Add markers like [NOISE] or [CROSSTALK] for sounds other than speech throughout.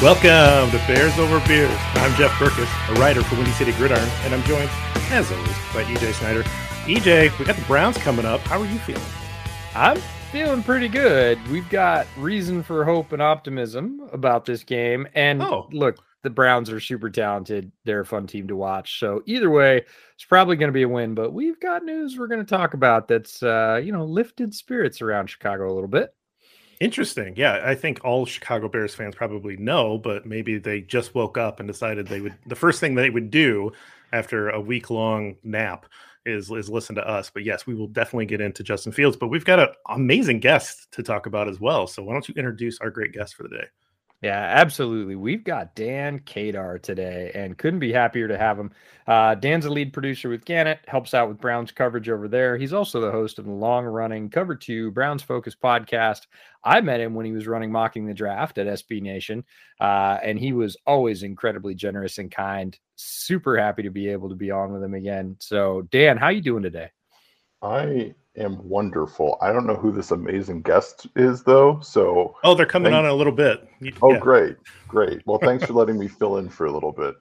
Welcome to Bears Over Beers. I'm Jeff Berckes, a writer for Windy City Gridiron, and I'm joined, as always, by EJ Snyder. EJ, we got the Browns coming up. How are you feeling? I'm feeling pretty good. We've got reason for hope and optimism about this game. And oh. look, the Browns are super talented. They're a fun team to watch. So either way, it's probably going to be a win. But we've got news we're going to talk about that's uh, you know lifted spirits around Chicago a little bit. Interesting. Yeah, I think all Chicago Bears fans probably know, but maybe they just woke up and decided they would. The first thing they would do after a week long nap is is listen to us. But yes, we will definitely get into Justin Fields. But we've got an amazing guest to talk about as well. So why don't you introduce our great guest for the day? Yeah, absolutely. We've got Dan Kadar today and couldn't be happier to have him. Uh, Dan's a lead producer with Gannett, helps out with Browns coverage over there. He's also the host of the long running Cover 2 Browns Focus podcast. I met him when he was running Mocking the Draft at SB Nation, uh, and he was always incredibly generous and kind. Super happy to be able to be on with him again. So, Dan, how you doing today? I am wonderful. I don't know who this amazing guest is though. So Oh, they're coming thanks. on a little bit. Oh, yeah. great. Great. Well, thanks for letting me [LAUGHS] fill in for a little bit.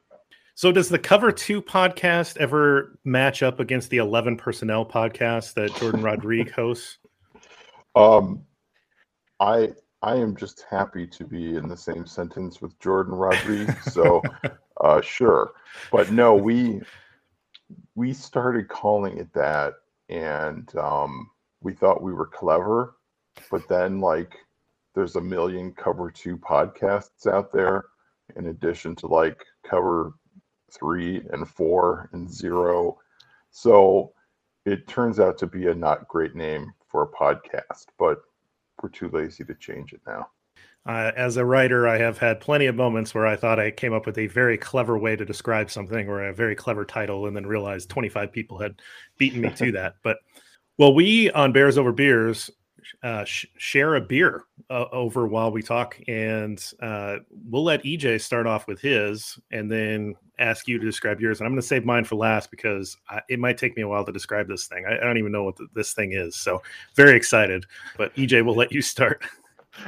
So does the Cover 2 podcast ever match up against the 11 Personnel podcast that Jordan Rodriguez hosts? [LAUGHS] Um I I am just happy to be in the same sentence with Jordan Rodriguez. So [LAUGHS] uh sure. But no, we we started calling it that and um, we thought we were clever, but then like there's a million cover two podcasts out there in addition to like cover three and four and zero. So it turns out to be a not great name for a podcast, but we're too lazy to change it now. Uh, as a writer, I have had plenty of moments where I thought I came up with a very clever way to describe something or a very clever title, and then realized 25 people had beaten me to [LAUGHS] that. But well, we on Bears Over Beers uh, sh- share a beer uh, over while we talk, and uh, we'll let EJ start off with his, and then ask you to describe yours. And I'm going to save mine for last because I, it might take me a while to describe this thing. I, I don't even know what the, this thing is, so very excited. But EJ, we'll let you [LAUGHS] start.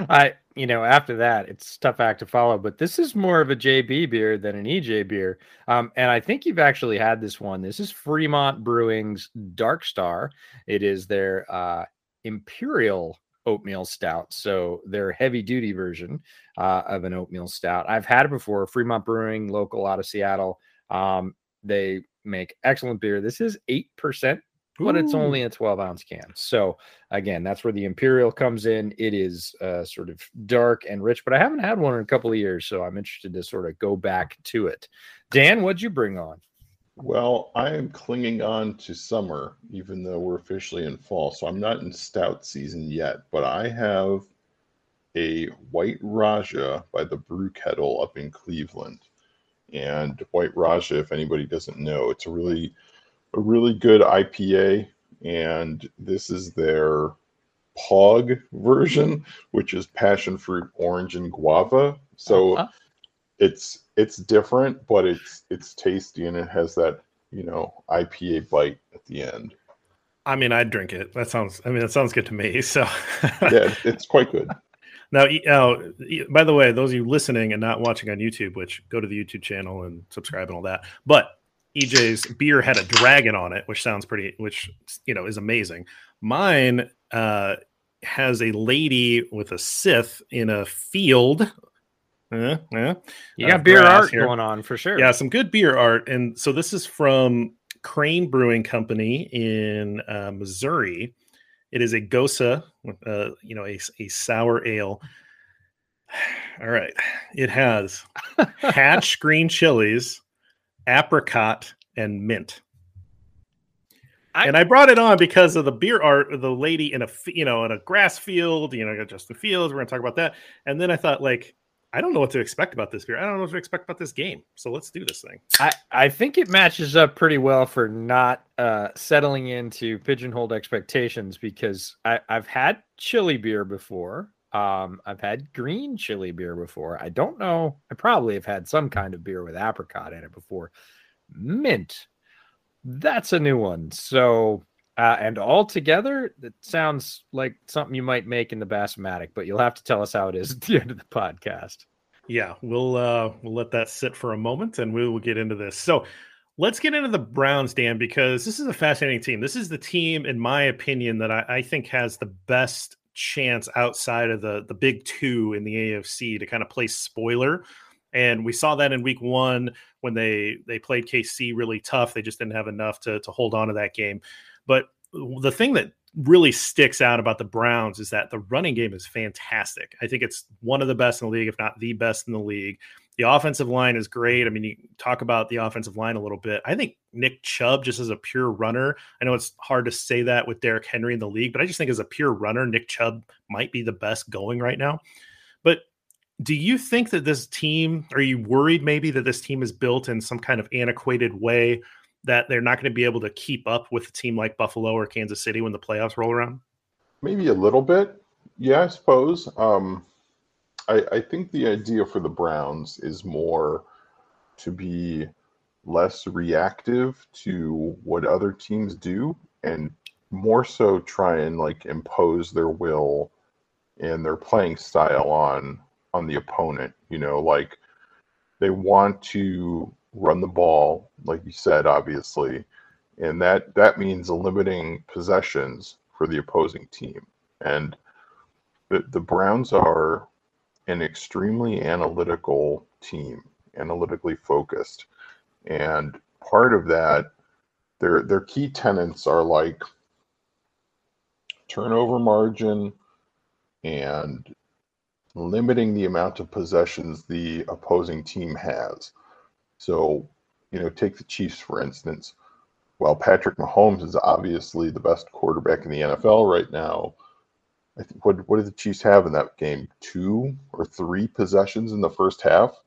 I, you know, after that, it's tough act to follow. But this is more of a JB beer than an EJ beer, um, and I think you've actually had this one. This is Fremont Brewing's Dark Star. It is their uh, Imperial oatmeal stout, so their heavy duty version uh, of an oatmeal stout. I've had it before. Fremont Brewing, local out of Seattle. Um, they make excellent beer. This is eight percent but it's only a 12 ounce can. So again, that's where the Imperial comes in. It is uh, sort of dark and rich, but I haven't had one in a couple of years, so I'm interested to sort of go back to it. Dan, what'd you bring on? Well, I am clinging on to summer, even though we're officially in fall. So I'm not in stout season yet, but I have a White Rajah by the Brew Kettle up in Cleveland. And White Rajah, if anybody doesn't know, it's a really a really good IPA, and this is their POG version, which is passion fruit, orange, and guava. So uh-huh. It's it's different, but it's it's tasty and it has that you know IPA bite at the end. I mean, I'd drink it. That sounds. I mean, that sounds good to me. [LAUGHS] So yeah, it's quite good. [LAUGHS] Now, now, by the way, those of you listening and not watching on YouTube, which go to the YouTube channel and subscribe and all that, but EJ's beer had a dragon on it, which sounds pretty, which you know is amazing. Mine uh, has a lady with a Sith in a field. Uh, yeah. you got beer art here. going on for sure. Yeah, some good beer art, and so this is from Crane Brewing Company in uh, Missouri. It is a Gose, uh, you know, a, a sour ale. [SIGHS] All right, it has [LAUGHS] hatch green chilies apricot, and mint. I, and I brought it on because of the beer art of the lady in a you know in a grass field. You know, got Justin Fields. We're gonna talk about that. And then I thought, like, I don't know what to expect about this beer. I don't know what to expect about this game. So let's do this thing. I, I think it matches up pretty well for not uh, settling into pigeonholed expectations because I, I've had chili beer before. Um, I've had green chili beer before. I don't know. I probably have had some kind of beer with apricot in it before. Mint. That's a new one. So, uh, and all together, it sounds like something you might make in the Bassmatic, but you'll have to tell us how it is [LAUGHS] at the end of the podcast. Yeah, we'll uh we'll let that sit for a moment and we will get into this. So let's get into the Browns, Dan, because this is a fascinating team. This is the team, in my opinion, that I, I think has the best chance outside of the the big two in the AFC to kind of play spoiler. And we saw that in week one when they they played KC really tough. They just didn't have enough to to hold on to that game. But the thing that really sticks out about the Browns is that the running game is fantastic. I think it's one of the best in the league, if not the best in the league. The offensive line is great. I mean, you talk about the offensive line a little bit. I think Nick Chubb, just as a pure runner, I know it's hard to say that with Derrick Henry in the league, but I just think as a pure runner, Nick Chubb might be the best going right now. But do you think that this team, are you worried maybe that this team is built in some kind of antiquated way that they're not going to be able to keep up with a team like Buffalo or Kansas City when the playoffs roll around? Maybe a little bit. Yeah, I suppose. Um, I, I think the idea for the Browns is more to be less reactive to what other teams do and more so try and like impose their will and their playing style on on the opponent you know like they want to run the ball, like you said, obviously, and that that means limiting possessions for the opposing team. And the, the Browns are an extremely analytical team, analytically focused, and part of that, their their key tenants are like turnover margin and limiting the amount of possessions the opposing team has. So, you know, take the Chiefs for instance. While Patrick Mahomes is obviously the best quarterback in the NFL right now, I think what what did the Chiefs have in that game? Two or three possessions in the first half.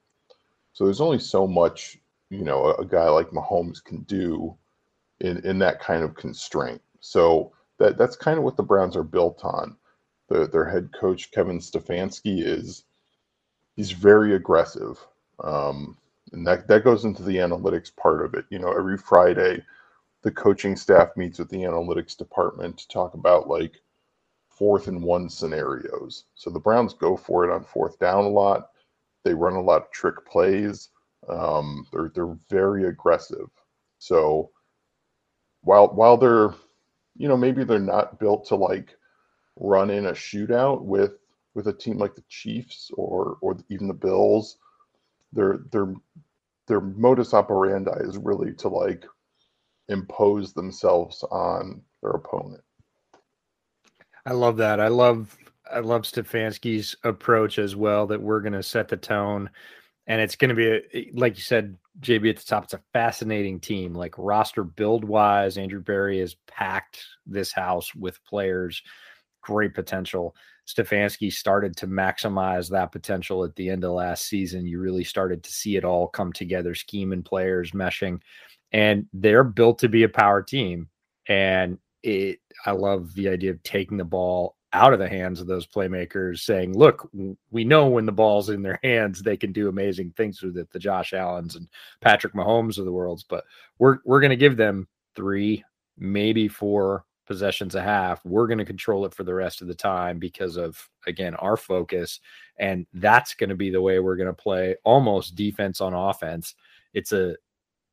So there's only so much, you know, a, a guy like Mahomes can do in in that kind of constraint. So that that's kind of what the Browns are built on. The, their head coach Kevin Stefanski is he's very aggressive. Um, and that that goes into the analytics part of it. You know, every Friday, the coaching staff meets with the analytics department to talk about like fourth and one scenarios. So the Browns go for it on fourth down a lot. They run a lot of trick plays. Um, they're they're very aggressive. So while while they're you know maybe they're not built to like run in a shootout with with a team like the Chiefs or or even the Bills their their their modus operandi is really to like impose themselves on their opponent. I love that. I love I love Stefanski's approach as well. That we're going to set the tone, and it's going to be a, like you said, JB at the top. It's a fascinating team. Like roster build wise, Andrew Berry has packed this house with players, great potential. Stefanski started to maximize that potential at the end of last season. You really started to see it all come together, scheme and players meshing, and they're built to be a power team. And it, I love the idea of taking the ball out of the hands of those playmakers, saying, "Look, we know when the ball's in their hands, they can do amazing things with it." The Josh Allen's and Patrick Mahomes of the worlds, but we're we're going to give them three, maybe four possessions a half, we're going to control it for the rest of the time because of again our focus, and that's going to be the way we're going to play almost defense on offense. It's a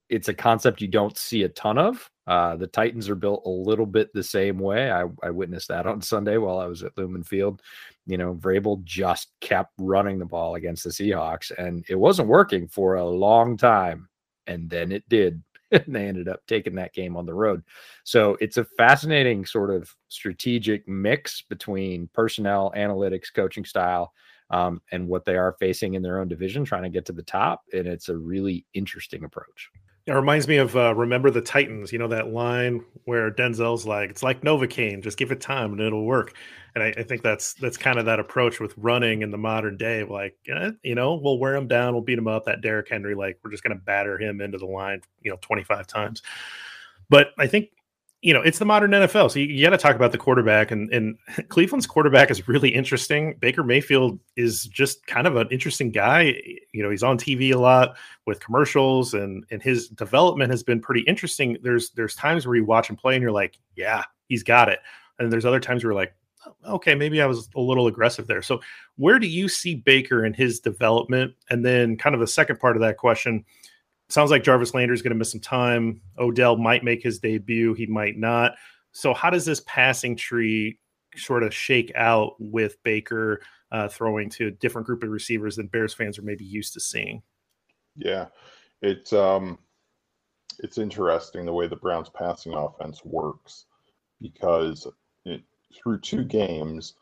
it's a concept you don't see a ton of. Uh, the Titans are built a little bit the same way. I, I witnessed that on Sunday while I was at Lumen Field. You know, Vrabel just kept running the ball against the Seahawks, and it wasn't working for a long time. And then it did [LAUGHS] and they ended up taking that game on the road. So it's a fascinating sort of strategic mix between personnel, analytics, coaching style, um, and what they are facing in their own division, trying to get to the top. And it's a really interesting approach. It reminds me of uh, Remember the Titans, you know, that line where Denzel's like, it's like Novocaine, just give it time and it'll work. And I, I think that's that's kind of that approach with running in the modern day. Like, eh, you know, we'll wear him down, we'll beat him up. That Derrick Henry, like, we're just going to batter him into the line, you know, 25 times. But I think you know, it's the modern NFL. So you, you got to talk about the quarterback, and, and [LAUGHS] Cleveland's quarterback is really interesting. Baker Mayfield is just kind of an interesting guy. You know, he's on TV a lot with commercials, and and his development has been pretty interesting. There's there's times where you watch him play, and you're like, yeah, he's got it, and there's other times where you're like, oh, okay, maybe I was a little aggressive there. So, where do you see Baker in his development? And then, kind of the second part of that question sounds like Jarvis Landry is going to miss some time. Odell might make his debut, he might not. So, how does this passing tree sort of shake out with Baker uh, throwing to a different group of receivers than Bears fans are maybe used to seeing? Yeah, it's um, it's interesting the way the Browns passing offense works because it, through two games,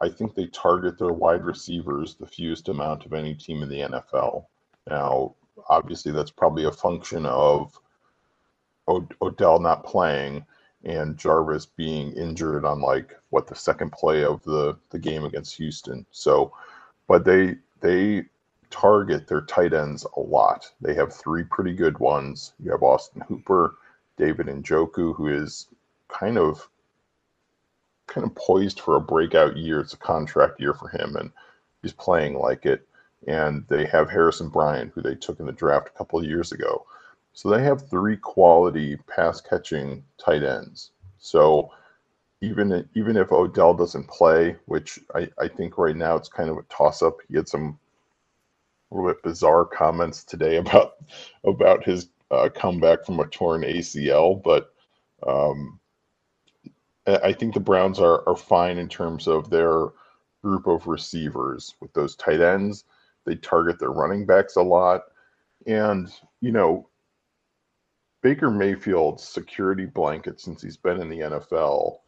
I think they target their wide receivers the fewest amount of any team in the NFL. Now, obviously, that's probably a function of Od- Odell not playing and Jarvis being injured on like what the second play of the the game against Houston. So, but they they target their tight ends a lot. They have three pretty good ones. You have Austin Hooper, David Njoku, who is kind of kind of poised for a breakout year. It's a contract year for him, and he's playing like it. And they have Harrison Bryant, who they took in the draft a couple of years ago. So they have three quality pass catching tight ends. So even even if Odell doesn't play, which I, I think right now it's kind of a toss up. He had some a little bit bizarre comments today [LAUGHS] about about his uh, comeback from a torn ACL, but um, I think the Browns are are fine in terms of their group of receivers with those tight ends. They target their running backs a lot, and you know Baker Mayfield's security blanket since he's been in the NFL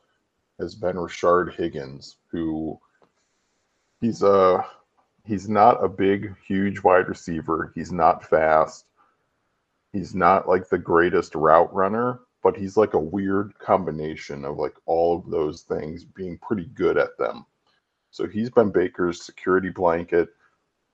has been Rashard Higgins, who he's a he's not a big, huge wide receiver. He's not fast. He's not like the greatest route runner, but he's like a weird combination of like all of those things being pretty good at them. So he's been Baker's security blanket.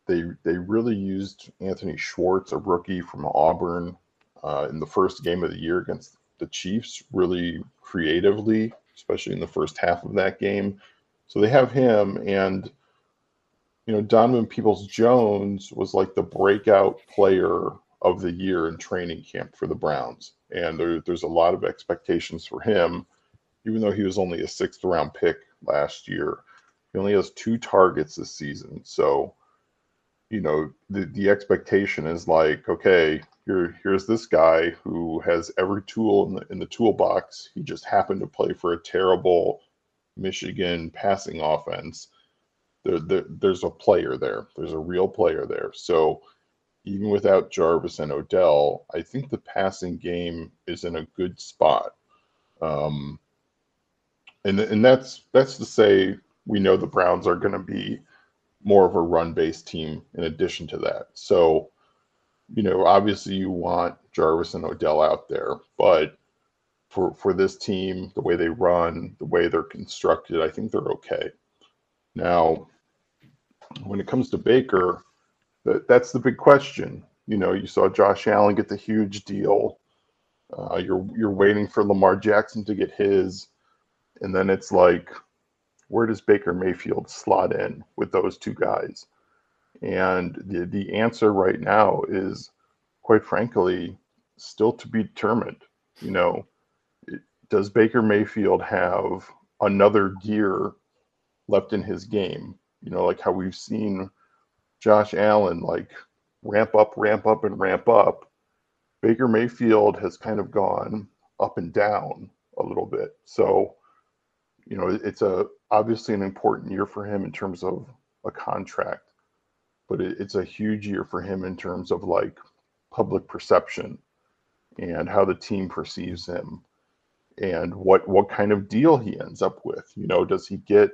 They they really used Anthony Schwartz, a rookie from Auburn, uh, in the first game of the year against the Chiefs, really creatively, especially in the first half of that game. So they have him, and you know Donovan Peoples Jones was like the breakout player of the year in training camp for the Browns, and there, there's a lot of expectations for him, even though he was only a sixth round pick last year. He only has two targets this season, so you know the the expectation is like okay here here's this guy who has every tool in the in the toolbox. He just happened to play for a terrible michigan passing offense. There, there, there's a player there. There's a real player there. So even without jarvis and odell i think the passing game is in a good spot. Um and and that's that's to say we know the browns are going to be more of a run based team in addition to that. So, you know, obviously you want Jarvis and Odell out there, but for for this team, the way they run, the way they're constructed, I think they're okay. Now, when it comes to Baker, that, that's the big question. You know, you saw Josh Allen get the huge deal. Uh, you're you're waiting for Lamar Jackson to get his, and then it's like, where does Baker Mayfield slot in with those two guys? And the, the answer right now is, quite frankly, still to be determined. You know, does Baker Mayfield have another gear left in his game? You know, like how we've seen Josh Allen like ramp up, ramp up, and ramp up. Baker Mayfield has kind of gone up and down a little bit. So, you know, it's a obviously an important year for him in terms of a contract, but it, it's a huge year for him in terms of like public perception and how the team perceives him and what what kind of deal he ends up with. You know, does he get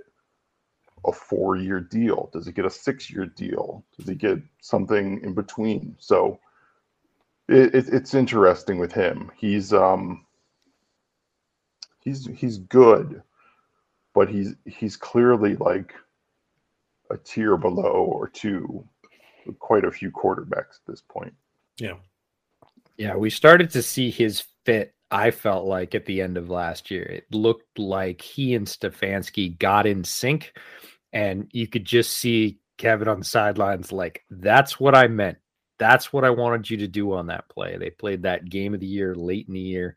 a four year deal? Does he get a six year deal? Does he get something in between? So it, it, it's interesting with him. He's um he's he's good but he's he's clearly like a tier below or two quite a few quarterbacks at this point. Yeah. Yeah, we started to see his fit, I felt like at the end of last year. It looked like he and Stefanski got in sync and you could just see Kevin on the sidelines like that's what I meant. That's what I wanted you to do on that play. They played that game of the year late in the year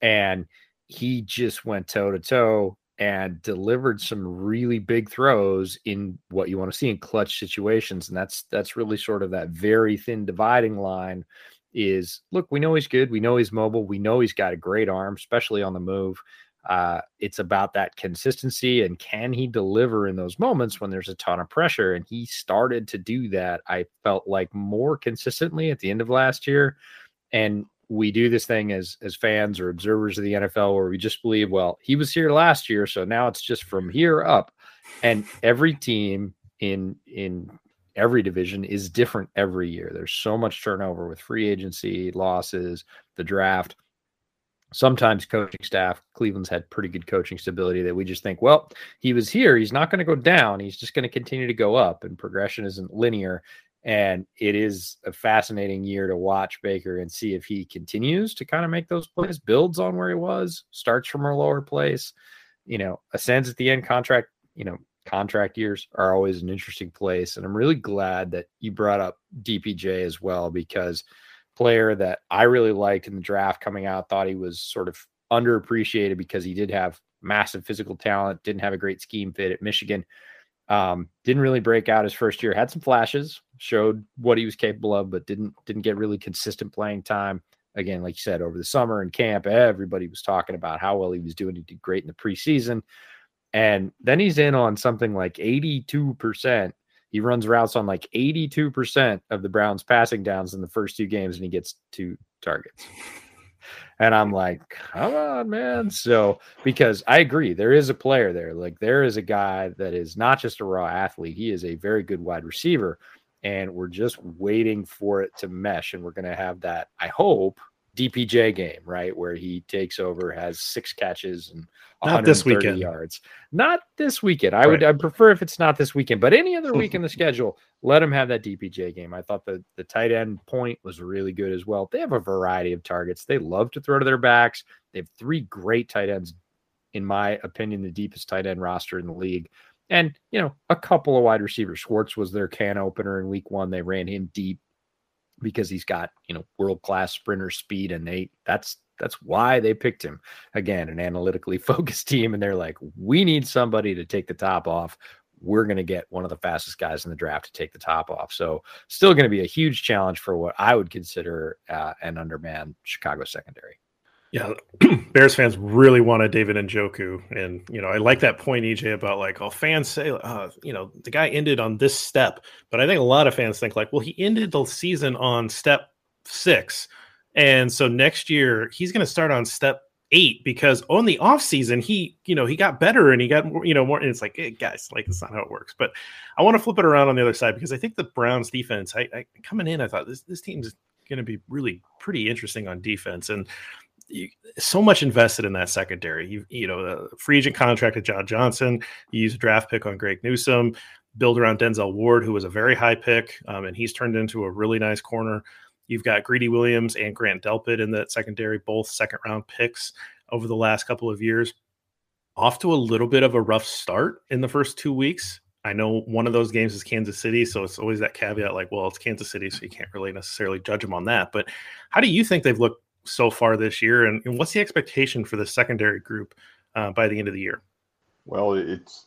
and he just went toe to toe and delivered some really big throws in what you want to see in clutch situations. And that's that's really sort of that very thin dividing line is look, we know he's good, we know he's mobile, we know he's got a great arm, especially on the move. Uh, it's about that consistency and can he deliver in those moments when there's a ton of pressure? And he started to do that, I felt like more consistently at the end of last year. And we do this thing as as fans or observers of the NFL where we just believe, well, he was here last year, so now it's just from here up. And every team in in every division is different every year. There's so much turnover with free agency, losses, the draft. Sometimes coaching staff, Cleveland's had pretty good coaching stability that we just think, well, he was here. He's not going to go down. He's just going to continue to go up, and progression isn't linear. And it is a fascinating year to watch Baker and see if he continues to kind of make those plays, builds on where he was, starts from a lower place, you know, ascends at the end contract, you know, contract years are always an interesting place. And I'm really glad that you brought up DPJ as well, because player that I really liked in the draft coming out, thought he was sort of underappreciated because he did have massive physical talent, didn't have a great scheme fit at Michigan. Um, didn't really break out his first year. Had some flashes, showed what he was capable of, but didn't didn't get really consistent playing time. Again, like you said, over the summer in camp, everybody was talking about how well he was doing. He did great in the preseason, and then he's in on something like eighty-two percent. He runs routes on like eighty-two percent of the Browns' passing downs in the first two games, and he gets two targets. [LAUGHS] And I'm like, come on, man. So, because I agree, there is a player there. Like, there is a guy that is not just a raw athlete, he is a very good wide receiver. And we're just waiting for it to mesh. And we're going to have that, I hope, DPJ game, right? Where he takes over, has six catches and not this weekend yards. Not this weekend. I right. would I prefer if it's not this weekend, but any other week in the [LAUGHS] schedule, let him have that DPJ game. I thought the the tight end point was really good as well. They have a variety of targets. They love to throw to their backs. They have three great tight ends, in my opinion, the deepest tight end roster in the league. And you know, a couple of wide receivers. Schwartz was their can opener in week one. They ran him deep because he's got you know world class sprinter speed, and they that's that's why they picked him. Again, an analytically [LAUGHS] focused team, and they're like, we need somebody to take the top off. We're going to get one of the fastest guys in the draft to take the top off. So, still going to be a huge challenge for what I would consider uh, an undermanned Chicago secondary. Yeah, [CLEARS THROAT] Bears fans really wanted David Njoku, and you know I like that point, EJ, about like, oh, fans say, uh, you know, the guy ended on this step, but I think a lot of fans think like, well, he ended the season on step six, and so next year he's going to start on step eight because on the off season he, you know, he got better and he got more, you know, more. And it's like, hey, guys, like that's not how it works. But I want to flip it around on the other side because I think the Browns defense, I, I coming in, I thought this this team's going to be really pretty interesting on defense and you, so much invested in that secondary. You you know, the free agent contract to John Johnson. You use a draft pick on Greg Newsome. Build around Denzel Ward, who was a very high pick, um, and he's turned into a really nice corner. You've got Greedy Williams and Grant Delpit in that secondary, both second round picks over the last couple of years. Off to a little bit of a rough start in the first two weeks. I know one of those games is Kansas City, so it's always that caveat like, well, it's Kansas City, so you can't really necessarily judge them on that. But how do you think they've looked so far this year, and, and what's the expectation for the secondary group uh, by the end of the year? Well, it's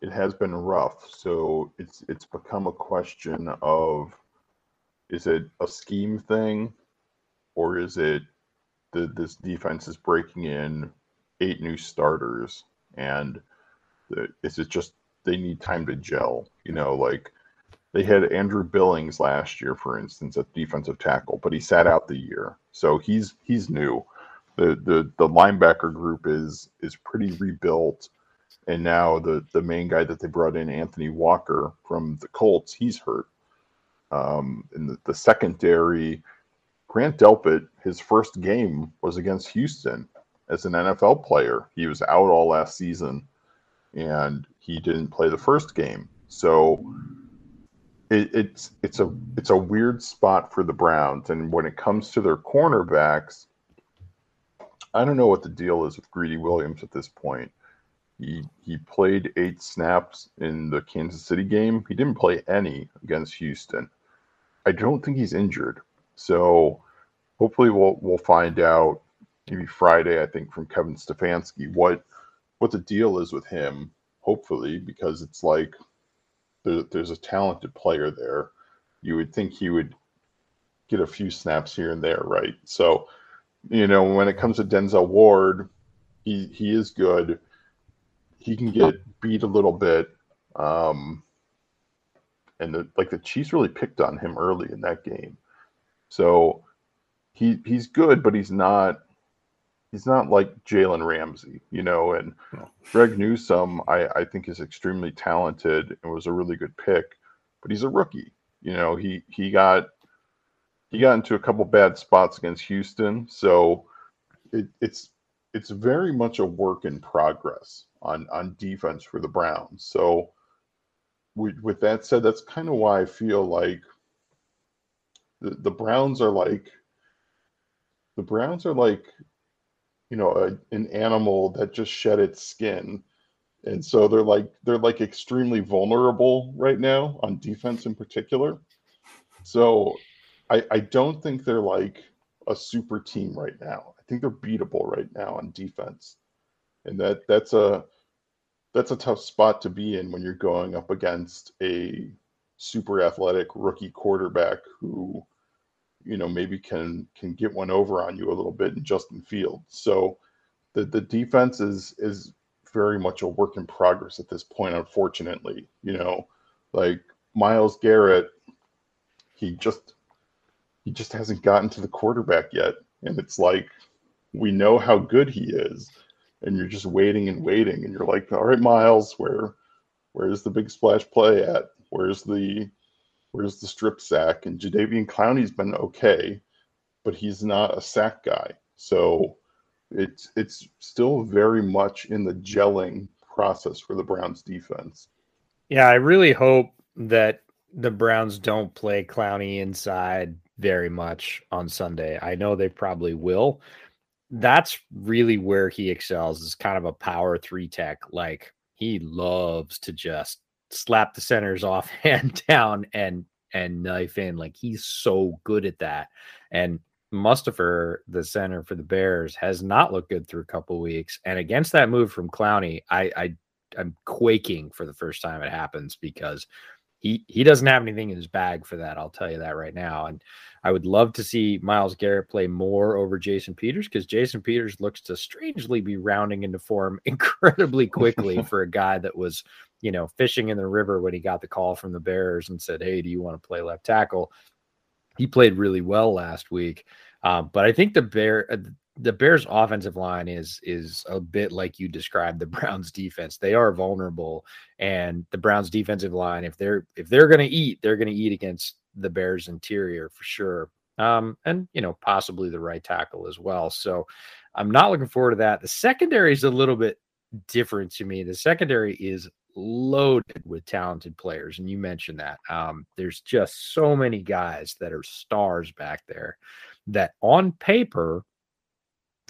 it has been rough, so it's it's become a question of is it a scheme thing, or is it that this defense is breaking in eight new starters, and the, is it just they need time to gel? You know, like they had Andrew Billings last year, for instance, at defensive tackle, but he sat out the year, so he's he's new. The the the linebacker group is is pretty rebuilt, and now the the main guy that they brought in, Anthony Walker from the Colts, he's hurt. Um, in the, the secondary, Grant Delpit, his first game was against Houston as an NFL player. He was out all last season, and he didn't play the first game. So it, it's it's a it's a weird spot for the Browns. And when it comes to their cornerbacks, I don't know what the deal is with Greedy Williams at this point. He he played eight snaps in the Kansas City game. He didn't play any against Houston. I don't think he's injured. So hopefully we'll we'll find out maybe Friday, I think, from Kevin Stefanski what what the deal is with him. Hopefully, because it's like there, there's a talented player there. You would think he would get a few snaps here and there, right? So, you know, when it comes to Denzel Ward, he he is good. He can get beat a little bit. Um, and the, like the Chiefs really picked on him early in that game. So he he's good, but he's not he's not like Jalen Ramsey, you know. And Greg Newsome, I, I think, is extremely talented and was a really good pick, but he's a rookie. You know, he he got he got into a couple bad spots against Houston, so it, it's it's very much a work in progress on on defense for the Browns. So with, with that said, that's kind of why I feel like the, the Browns are like the Browns are like you know a, an animal that just shed its skin. And so they're like they're like extremely vulnerable right now on defense in particular. So i i don't think they're like a super team right now. I think they're beatable right now on defense. And that that's a that's a tough spot to be in when you're going up against a super athletic rookie quarterback who you know maybe can can get one over on you a little bit in Justin Fields. So the the defense is is very much a work in progress at this point, unfortunately. You know, like Myles Garrett, he just he just hasn't gotten to the quarterback yet. And it's like we know how good he is, and you're just waiting and waiting, and you're like, all right, Myles, where where's the big splash play at? Where's the Where's the strip sack? And Jadeveon Clowney's been okay, but he's not a sack guy. So it's it's still very much in the gelling process for the Browns defense. Yeah, I really hope that the Browns don't play Clowney inside very much on Sunday. I know they probably will. That's really where he excels is kind of a power three tech. Like he loves to just slap the centers off [LAUGHS] hand down and and knife in. Like he's so good at that. And Mustipher, the center for the Bears, has not looked good through a couple weeks. And against that move from Clowney, I, I I'm quaking for the first time it happens because he he doesn't have anything in his bag for that. I'll tell you that right now. And I would love to see Myles Garrett play more over Jason Peters because Jason Peters looks to strangely be rounding into form [LAUGHS] incredibly quickly [LAUGHS] for a guy that was, you know, fishing in the river when he got the call from the Bears and said, "Hey, do you want to play left tackle?" He played really well last week, um, but I think the Bear uh, the Bears offensive line is is a bit like you described the [LAUGHS] Browns defense. They are vulnerable and the Browns defensive line if they're if they're going to eat, they're going to eat against the Bears interior for sure. Um, and you know, possibly the right tackle as well. So I'm not looking forward to that. The secondary is a little bit different to me. The secondary is loaded with talented players, and you mentioned that. Um, there's just so many guys that are stars back there that on paper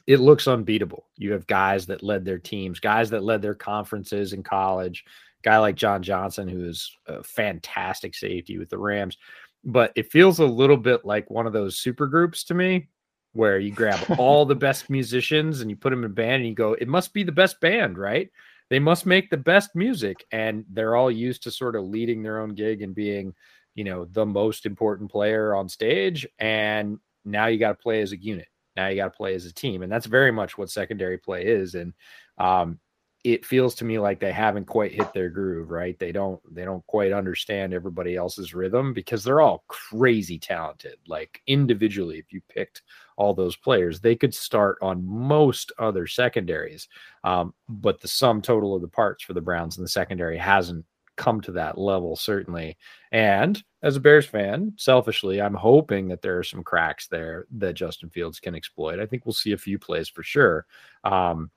it looks unbeatable. You have guys that led their teams, guys that led their conferences in college, guy like John Johnson, who is a fantastic safety with the Rams. But it feels a little bit like one of those super groups to me, where you grab all the [LAUGHS] best musicians and you put them in a band and you go, it must be the best band, right? They must make the best music. And they're all used to sort of leading their own gig and being, you know, the most important player on stage. And now you got to play as a unit. Now you got to play as a team. And that's very much what secondary play is. And um, it feels to me like they haven't quite hit their groove right they don't they don't quite understand everybody else's rhythm because they're all crazy talented like individually if you picked all those players. They could start on most other secondaries um, but the sum total of the parts for the browns in the secondary hasn't come to that level certainly. And as a bears fan selfishly i'm hoping that there are some cracks there that justin fields can exploit. I think we'll see a few plays for sure. Um,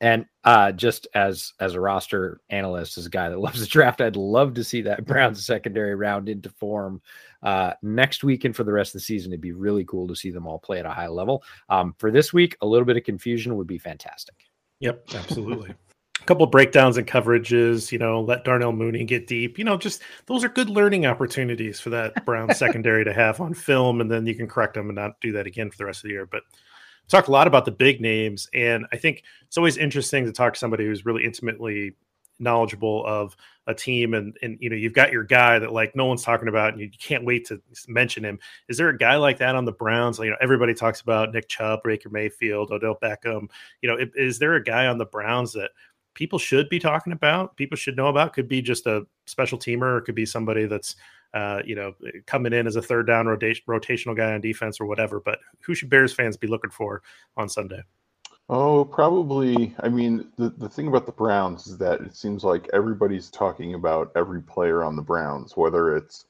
and uh, just as as a roster analyst, as a guy that [LAUGHS] loves the draft, I'd love to see that [LAUGHS] Browns secondary round into form uh, next week and for the rest of the season. It'd be really cool to see them all play at a high level. Um, for this week, a little bit of confusion would be fantastic. Yep, absolutely. a couple of breakdowns and coverages, you know, let Darnell Mooney get deep. You know, just those are good learning opportunities for that Brown secondary to have on film, and then you can correct them and not do that again for the rest of the year. But talk a lot about the big names, and I think it's always interesting to talk to somebody who's really intimately knowledgeable of a team and and you know you've got your guy that like no one's talking about and you can't wait to mention him. Is there a guy like that on the browns? Like, you know everybody talks about nick chubb baker mayfield odell beckham. You know is there a guy on the browns that people should be talking about people should know about? Could be just a special teamer or could be somebody that's uh, you know, coming in as a third down rotation, rotational guy on defense or whatever. But who should Bears fans be looking for on Sunday? Oh, probably. I mean, the, the thing about the Browns is that it seems like everybody's talking about every player on the Browns, whether it's,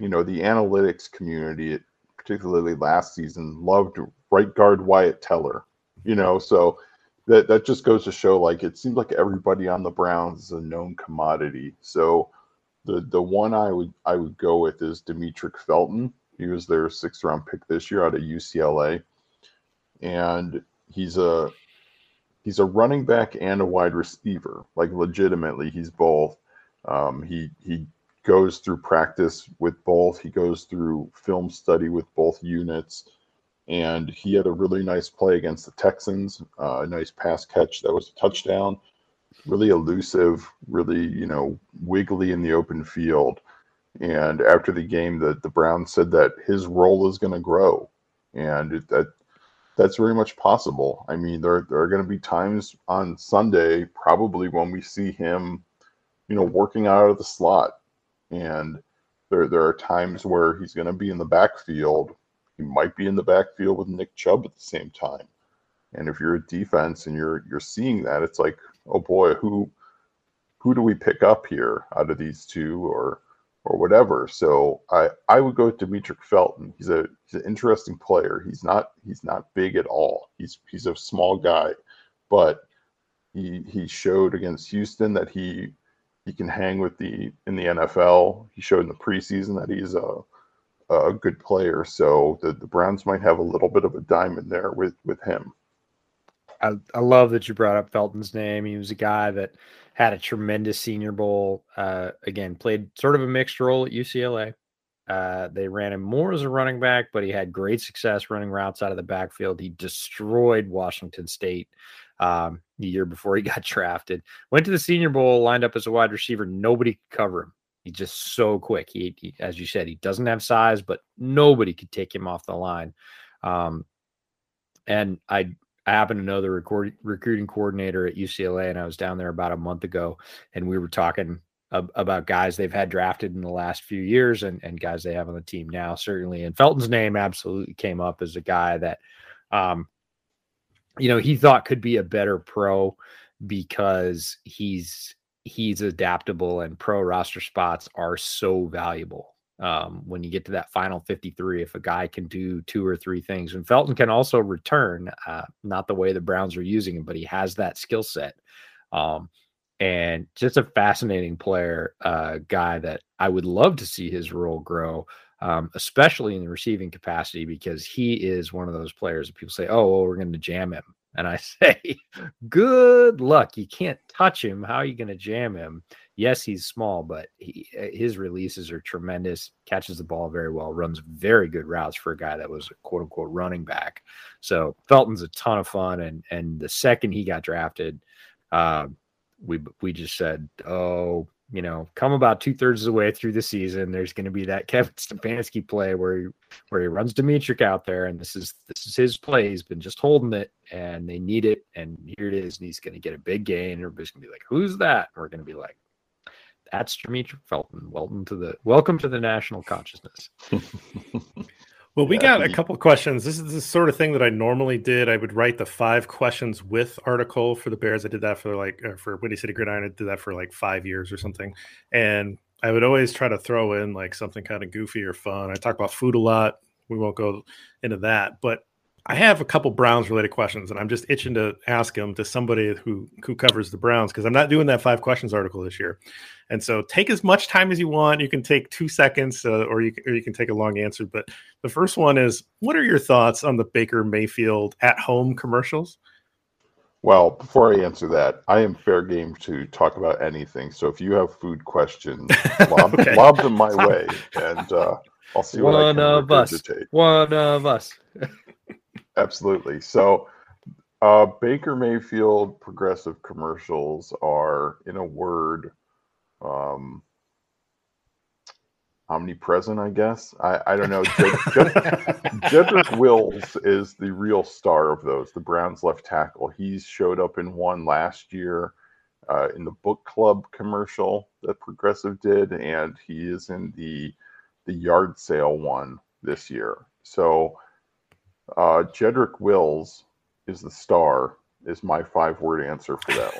you know, the analytics community, particularly last season, loved right guard Wyatt Teller, you know, so that, that just goes to show like it seems like everybody on the Browns is a known commodity. So the the one I would I would go with is Demetric Felton. He was their sixth round pick this year out of UCLA, and he's a he's a running back and a wide receiver. Like legitimately, he's both. Um, he he goes through practice with both. He goes through film study with both units, and he had a really nice play against the Texans. Uh, a nice pass catch that was a touchdown really elusive, really, you know, wiggly in the open field. And after the game, that the Browns said that his role is going to grow. And it, that that's very much possible. I mean, there, there are going to be times on Sunday, probably when we see him, you know, working out of the slot. And there, there are times where he's going to be in the backfield. He might be in the backfield with Nick Chubb at the same time. And if you're a defense and you're you're seeing that, it's like, oh boy, who who do we pick up here out of these two or or whatever? So I I would go with Demetric Felton. He's a he's an interesting player. He's not he's not big at all. He's he's a small guy, but he he showed against Houston that he he can hang with the in the NFL. He showed in the preseason that he's a a good player. So the, the Browns might have a little bit of a diamond there with with him. I, I love that you brought up Felton's name. He was a guy that had a tremendous Senior Bowl. Uh, again, played sort of a mixed role at UCLA. Uh, they ran him more as a running back, but he had great success running routes out of the backfield. He destroyed Washington State um, the year before he [LAUGHS] got drafted. Went to the Senior Bowl, lined up as a wide receiver. Nobody could cover him. He's just so quick. He, he, as you said, he doesn't have size, but nobody could take him off the line. Um, and I I happen to know the record, recruiting coordinator at UCLA, and I was down there about a month ago, and we were talking ab- about guys they've had drafted in the last few years and, and guys they have on the team now, certainly. And Felton's name absolutely came up as a guy that, um, you know, he thought could be a better pro because he's he's adaptable and pro roster spots are so valuable um, when you get to that final 53 if a guy can do two or three things. And felton can also return uh, not the way the browns are using him but he has that skill set. Um, and just a fascinating player uh, guy that i would love to see his role grow um, especially in the receiving capacity because he is one of those players that people say oh well, we're going to jam him. And i [LAUGHS] say good luck. You can't touch him. How are you going to jam him yes, he's small, but he, uh, his releases are tremendous. Catches the ball very well, runs very good routes for a guy that was a quote unquote running back. So Felton's a ton of fun, and and the second he got drafted, uh, we we just said, oh, you know, come about two thirds of the way through the season, there's going to be that [LAUGHS] Kevin Stefanski play where he, where he runs Demetric out there, and this is this is his play. He's been just holding it, and they need it, and here it is, and he's going to get a big gain. Everybody's going to be like, "Who's that?" And we're going to be like, that's Demetric Felton. Welcome to the welcome to the national consciousness. [LAUGHS] well, we yeah, got a couple questions. This is the sort of thing that I normally did. I would write the five questions with article for the Bears. I did that for like uh, for Windy City Gridiron. I did that for like five years or something, and I would always try to throw in like something kind of goofy or fun. I talk about food a lot. We won't go into that, but I have a couple Browns related questions, and I'm just itching to ask them to somebody who who covers the Browns because I'm not doing that five questions article this year. And so, take as much time as you want. You can take two seconds, uh, or you or you can take a long answer. But the first one is, what are your thoughts on the Baker Mayfield at home commercials? Well, before I answer that, I am fair game to talk about anything. So if you have food questions, [LAUGHS] lob, okay. lob them my way, and uh, I'll see what one I can of us. One of us. [LAUGHS] Absolutely. So, uh, Baker Mayfield progressive commercials are, in a word, um, omnipresent, I guess. I, I don't know. Jed, Jed, [LAUGHS] Jedrick Wills is the real star of those, the Browns left tackle. He's showed up in one last year uh, in the book club commercial that Progressive did, and he is in the the yard sale one this year. So uh, Jedrick Wills is the star. Is my five word answer for that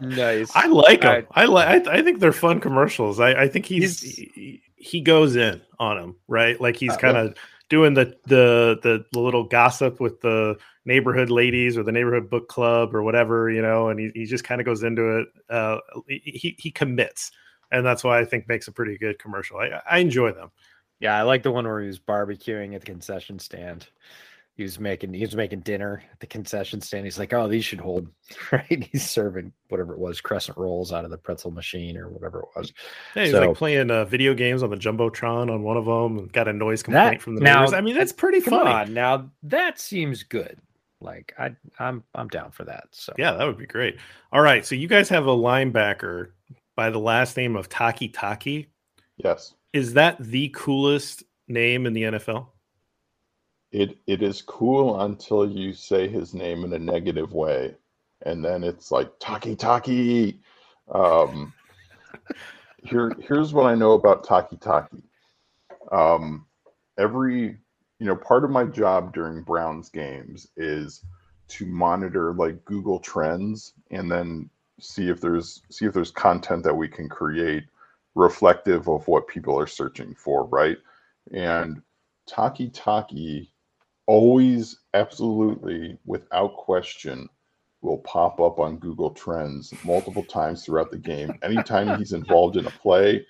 one. [LAUGHS] nice. I like them. I, I like. I, I, think they're fun commercials. I, I think he's, he's he, he, goes in on them, right? Like he's uh, kind of doing the, the the the little gossip with the neighborhood ladies or the neighborhood book club or whatever, you know, and he, he just kind of goes into it. Uh, he he commits, and that's why I think makes a pretty good commercial. I, I enjoy them. Yeah, I like the one where he was barbecuing at the concession stand he was making he was making dinner at the concession stand. He's like, "Oh, these should hold." [LAUGHS] Right? He's serving whatever it was, crescent rolls out of the pretzel machine or whatever it was. Yeah, he's so, like playing uh, video games on the jumbotron on one of them, and got a noise complaint that, from the now, neighbors. I mean, that's pretty funny. On, now that seems good. Like I, I'm I'm down for that. So yeah, that would be great. All right, so you guys have a linebacker by the last name of Takitaki. Yes. Is that the coolest name in the NFL? it it is cool until you say his name in a negative way, and then it's like Taki Taki. Um, [LAUGHS] here here's what I know about Taki Taki. Um, every you know part of my job during Browns games is to monitor like Google Trends and then see if there's see if there's content that we can create reflective of what people are searching for, right? And Taki Taki always, absolutely, without question, will pop up on Google Trends multiple times throughout the game. Anytime he's involved in a play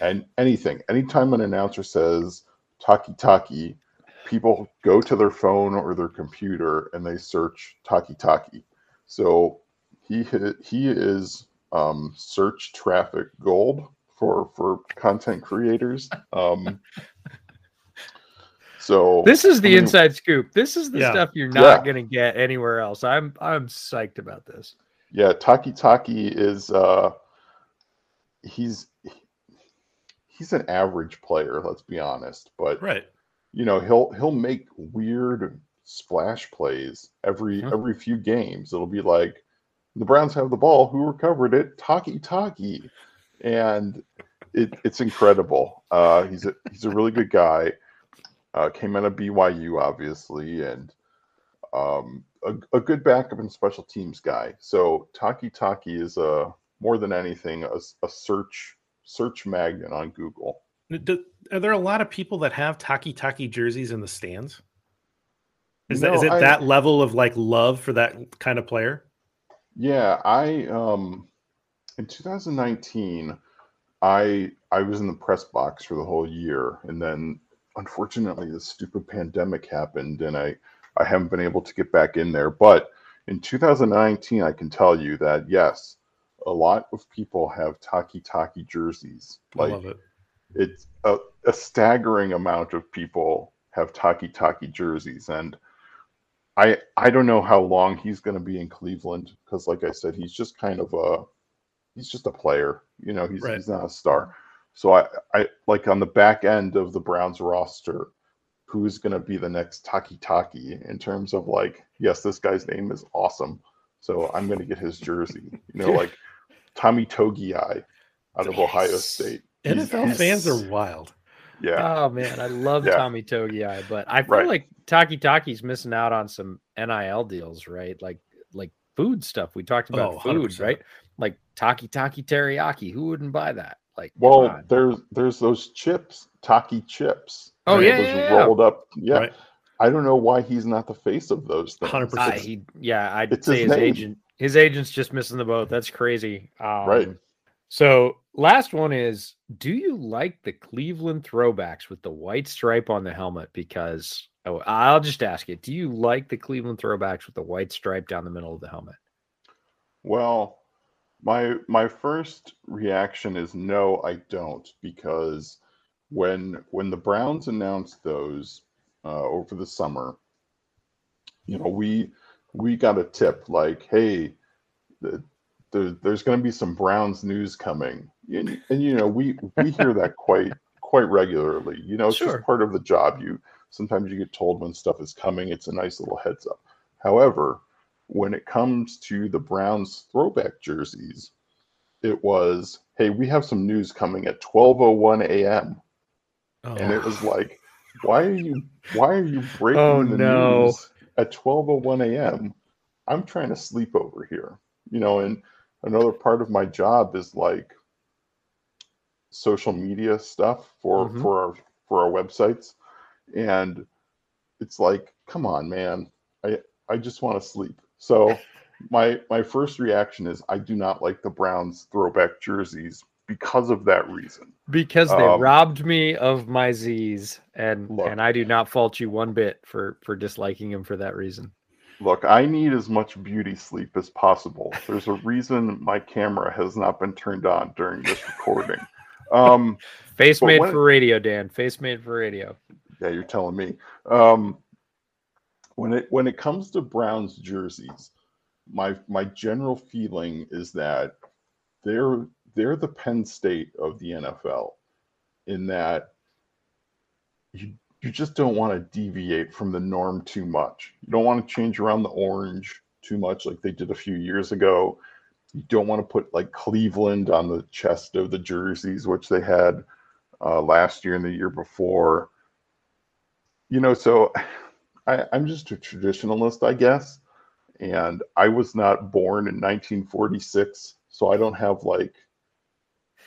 and anything, anytime an announcer says Taki Taki, people go to their phone or their computer and they search Taki Taki. So he he is um, search traffic gold for for content creators. Um, [LAUGHS] so this is the I mean, inside scoop. This is the yeah. stuff you're not yeah. going to get anywhere else. I'm I'm psyched about this. Yeah, Taki Taki is uh he's he's an average player, let's be honest, but right. You know, he'll he'll make weird splash plays every huh. every few games. It'll be like the Browns have the ball, who recovered it? Taki Taki. And it, it's incredible. Uh, he's a he's a really good guy. Uh, came out of BYU, obviously, and um, a, a, good backup and special teams guy. So Taki Taki is a more than anything a, a search search magnet on Google. Do, are there a lot of people that have Taki Taki jerseys in the stands? Is no, that is it I, that level of like love for that kind of player? Yeah, I um in 2019 I I was in the press box for the whole year and then unfortunately this stupid pandemic happened and I I haven't been able to get back in there. But in 2019, I can tell you that yes, a lot of people have Taki Taki jerseys. Like, I love it. It's a, a staggering amount of people have Taki Taki jerseys, and I I don't know how long he's going to be in Cleveland because, like I said, he's just kind of a he's just a player. You know, he's right. he's not a star. So I, I like on the back end of the Browns roster, who's going to be the next Taki Taki in terms of like, yes, this guy's name is awesome. So I'm going to get his jersey. You know, like [LAUGHS] Tommy Togiai out of yes. Ohio State. NFL he's, fans are wild. Yeah. Oh man, I love yeah. Tommy Togiai, but I feel right. like Taki Taki's missing out on some NIL deals, right? Like like food stuff. We talked about oh, food, 100%. right? Like Taki Taki teriyaki. Who wouldn't buy that? Like, well, there's there's those chips, Taki chips. Oh right? yeah, those yeah, rolled yeah. up. Yeah, right. I don't know why he's not the face of those things. Hundred uh, percent. Yeah, I'd it's say his, his agent. His agent's just missing the boat. That's crazy. Um, right. So last one is: Do you like the Cleveland throwbacks with the white stripe on the helmet? Because oh, I'll just ask it: Do you like the Cleveland throwbacks with the white stripe down the middle of the helmet? Well, my my first reaction is no, I don't, because when when the Browns announced those uh, over the summer, you know, we we got a tip like, hey, the, the, there's going to be some Browns news coming, and, and you know, we we hear that [LAUGHS] quite quite regularly. You know, it's Sure. just part of the job. You sometimes you get told when stuff is coming. It's a nice little heads up. However, when it comes to the Browns throwback jerseys, it was, hey, we have some news coming at 12:01 a.m. Oh. and it was like, why are you why are you breaking Oh, the no. news at 12:01 a.m.? I'm trying to sleep over here, you know. And another part of my job is like social media stuff for Mhm. for our for our websites, and it's like, come on, man, I I just want to sleep. So my my first reaction is I do not like the Browns throwback jerseys because of that reason. because they Um, robbed me of my Z's, and Look. and I do not fault you one bit for for disliking him for that reason. Look, I need as much beauty sleep as possible. There's a reason my camera has not been turned on during this recording. Um, Face made for radio, Dan. Face made for radio. yeah, you're telling me. Um, when it when it comes to Browns jerseys, my my general feeling is that they're they're the Penn State of the NFL, in that you you just don't want to deviate from the norm too much. You don't want to change around the orange too much like they did a few years ago. You don't want to put like Cleveland on the chest of the jerseys, which they had uh, last year and the year before. You know, so I, I'm just a traditionalist, I guess. And I was not born in 1946, so I don't have like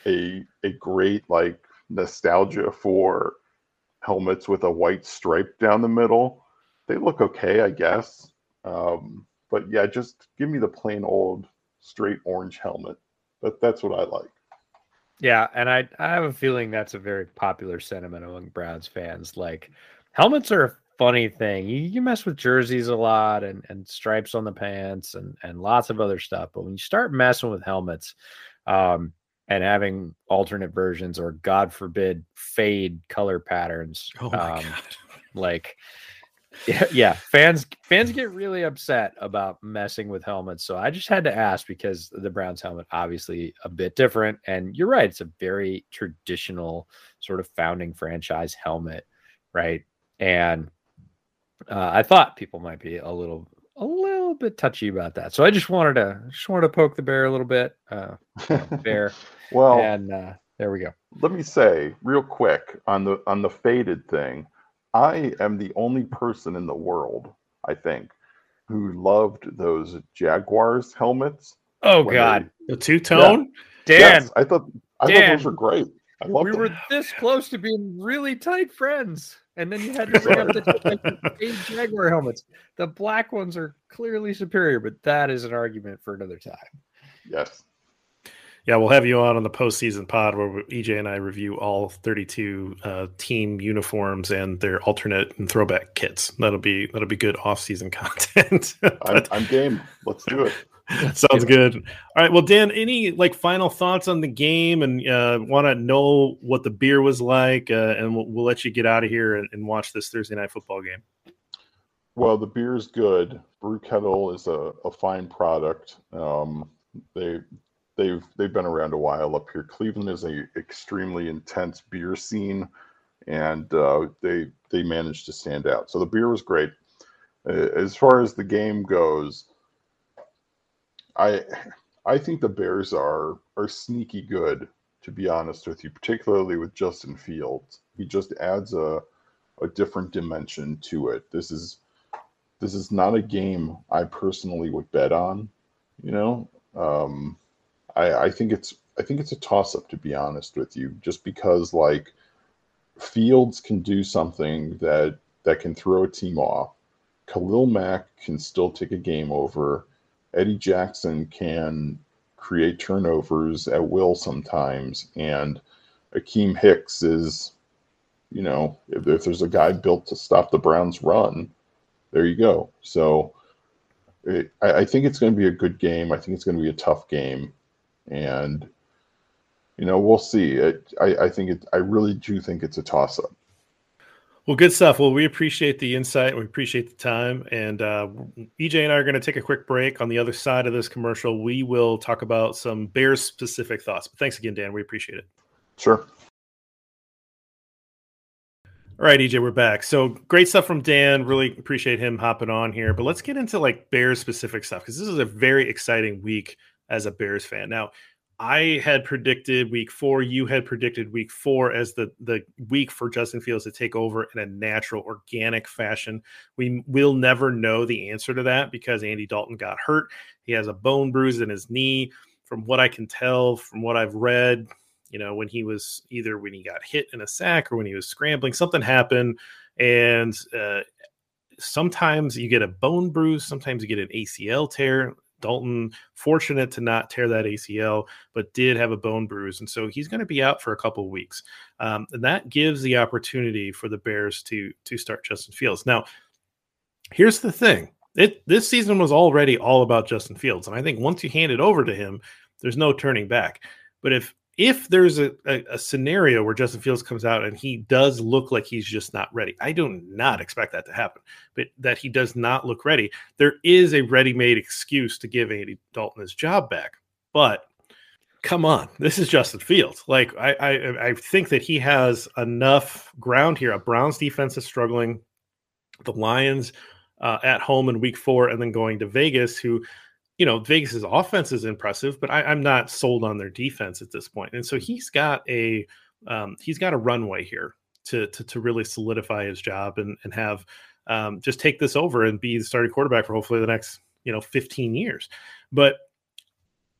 a a great like nostalgia for helmets with a white stripe down the middle. They look okay, I guess. Um, but yeah, just give me the plain old straight orange helmet. But that's what I like. Yeah, and I I have a feeling that's a very popular sentiment among Browns fans. Like helmets are funny thing. You, you mess with jerseys a lot and and stripes on the pants and and lots of other stuff, but when you start messing with helmets, um, and having alternate versions or God forbid fade color patterns, oh um, like yeah, yeah fans fans get really upset about messing with helmets so i just had to ask because the browns helmet obviously a bit different and you're right it's a very traditional sort of founding franchise helmet right and uh, i thought people might be a little a little bit touchy about that. So i just wanted to just wanted to poke the bear a little bit uh bear. [LAUGHS] Well, and uh there we go. let me say real quick on the on the faded thing i am the only person in the world i think who loved those jaguars helmets oh when god. The two tone? they- dan. Yes, i thought i Dan, thought those were great. I loved we them. were this close to being really tight friends, and then you had to bring up the eight Jaguar helmets. The black ones are clearly superior, but that is an argument for another time. yes Yeah, we'll have you on on the postseason pod where EJ and I review all 32 uh, team uniforms and their alternate and throwback kits. That'll be that'll be good off-season [LAUGHS] content. I'm, But I'm game let's do it [LAUGHS] sounds good. All right, well, Dan, any like final thoughts on the game, and uh, want to know what the beer was like, uh, and we'll, we'll let you get out of here and, and watch this Thursday night football game. Well, the beer is good. Brew Kettle is a, a fine product. Um, they they've they've been around a while up here. Cleveland is a extremely intense beer scene, and uh, they they managed to stand out. So the beer was great. Uh, as far as the game goes, I I think the Bears are are sneaky good. To be honest with you, particularly with Justin Fields, he just adds a a different dimension to it. This is this is not a game I personally would bet on. You know, um, I, I think it's I think it's a toss up to be honest with you, just because like Fields can do something that that can throw a team off. Khalil Mack can still take a game over. Eddie Jackson can create turnovers at will sometimes, and Akiem Hicks is, you know, if, if there's a guy built to stop the Browns' run, there you go. So it, I, I think it's going to be a good game. I think it's going to be a tough game, and you know we'll see. It, I, I think it. I really do think it's a toss-up. Well, good stuff. Well, we appreciate the insight. We appreciate the time. And uh, EJ and I are going to take a quick break. On the other side of this commercial, we will talk about some Bears specific thoughts. But thanks again, Dan. We appreciate it. Sure. All right, EJ, we're back. So great stuff from Dan. Really appreciate him hopping on here. But let's get into like Bears specific stuff because this is a very exciting week as a Bears fan. Now, I had predicted week four. You had predicted week four as the the week for Justin Fields to take over in a natural, organic fashion. We will never know the answer to that because Andy Dalton got hurt. He has a bone bruise in his knee. From what I can tell, from what I've read, you know, when he was either when he got hit in a sack or when he was scrambling, something happened, and uh, sometimes you get a bone bruise, sometimes you get an ACL tear. Dalton, fortunate to not tear that ACL, but did have a bone bruise. And so he's going to be out for a couple weeks. Um, and that gives the opportunity for the Bears to, to start Justin Fields. Now, here's the thing. It, this season was already all about Justin Fields. And I think once you hand it over to him, there's no turning back. But if if there's a, a, a, scenario where Justin Fields comes out and he does look like he's just not ready, I do not expect that to happen, but that he does not look ready, there is a ready made excuse to give Andy Dalton his job back. But come on, this is Justin Fields. Like, I, I, I think that he has enough ground here. A Browns defense is struggling. The Lions uh, at home in week four and then going to Vegas, who you know, Vegas's offense is impressive, but I, am not sold on their defense at this point. And so he's got a um, he's got a runway here to to, to really solidify his job and and have um, just take this over and be the starting quarterback for hopefully the next you know 15 years. But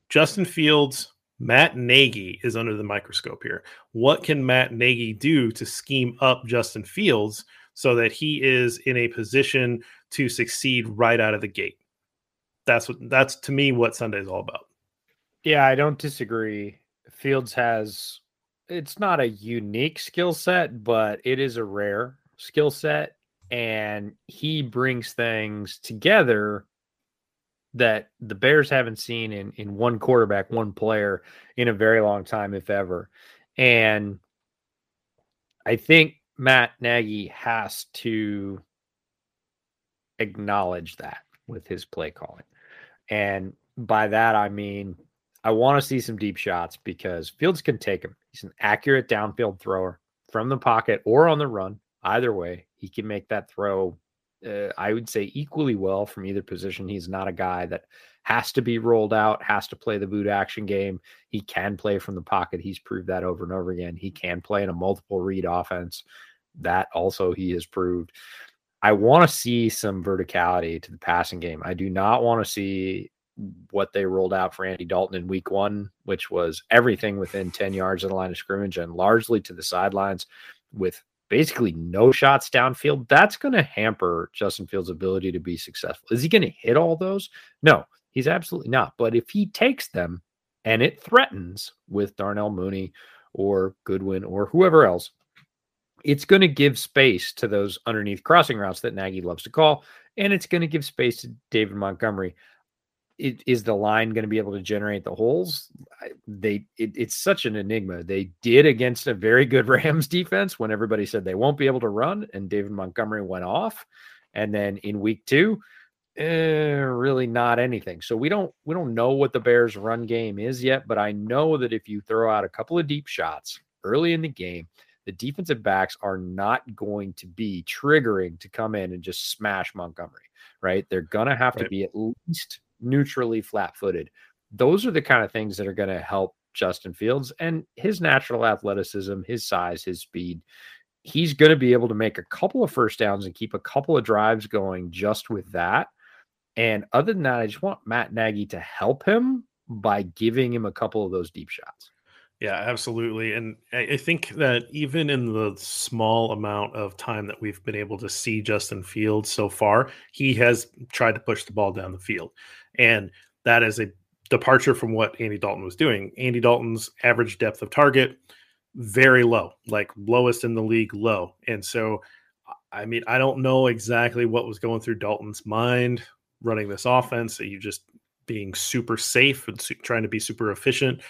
Justin Fields, Matt Nagy is under the microscope here. What can Matt Nagy do to scheme up Justin Fields so that he is in a position to succeed right out of the gate? That's what that's to me what Sunday is all about. Yeah, I don't disagree. Fields has it's not a unique skill set, but it is a rare skill set and he brings things together that the Bears haven't seen in in one quarterback, one player in a very long time if ever. And I think Matt Nagy has to acknowledge that with his play calling. And by that, I mean, I want to see some deep shots because Fields can take them. He's an accurate downfield thrower from the pocket or on the run. Either way, he can make that throw, uh, I would say, equally well from either position. He's not a guy that has to be rolled out, has to play the boot action game. He can play from the pocket. He's proved that over and over again. He can play in a multiple read offense. That also he has proved. I want to see some verticality to the passing game. I do not want to see what they rolled out for Andy Dalton in week one, which was everything within 10 yards of the line of scrimmage and largely to the sidelines with basically no shots downfield. That's going to hamper Justin Fields' ability to be successful. Is he going to hit all those? No, he's absolutely not. But if he takes them and it threatens with Darnell Mooney or Goodwin or whoever else, it's going to give space to those underneath crossing routes that Nagy loves to call, and it's going to give space to David Montgomery. It, is the line going to be able to generate the holes? They it, it's such an enigma. They did against a very good [LAUGHS] Rams defense when everybody said they won't be able to run, and David Montgomery went off. And then in week two, eh, really not anything. So we don't we don't know what the Bears' run game is yet, but I know that if you throw out a couple of deep shots early in the game, the defensive backs are not going to be triggering to come in and just smash Montgomery, right? They're going to have right. to be at least neutrally flat footed. Those are the kind of things that are going to help Justin Fields and his natural athleticism, his size, his speed. He's going to be able to make a couple of first downs and keep a couple of drives going just with that. And other than that, I just want Matt Nagy to help him by giving him a couple of those deep shots. Yeah, absolutely. And I think that even in the small amount of time that we've been able to see Justin Fields so far, he has tried to push the ball down the field. And that is a departure from what Andy Dalton was doing. Andy Dalton's average depth of target, very low, like lowest in the league, low. And so, I mean, I don't know exactly what was going through Dalton's mind running this offense. Are you just being super safe and su- trying to be super efficient?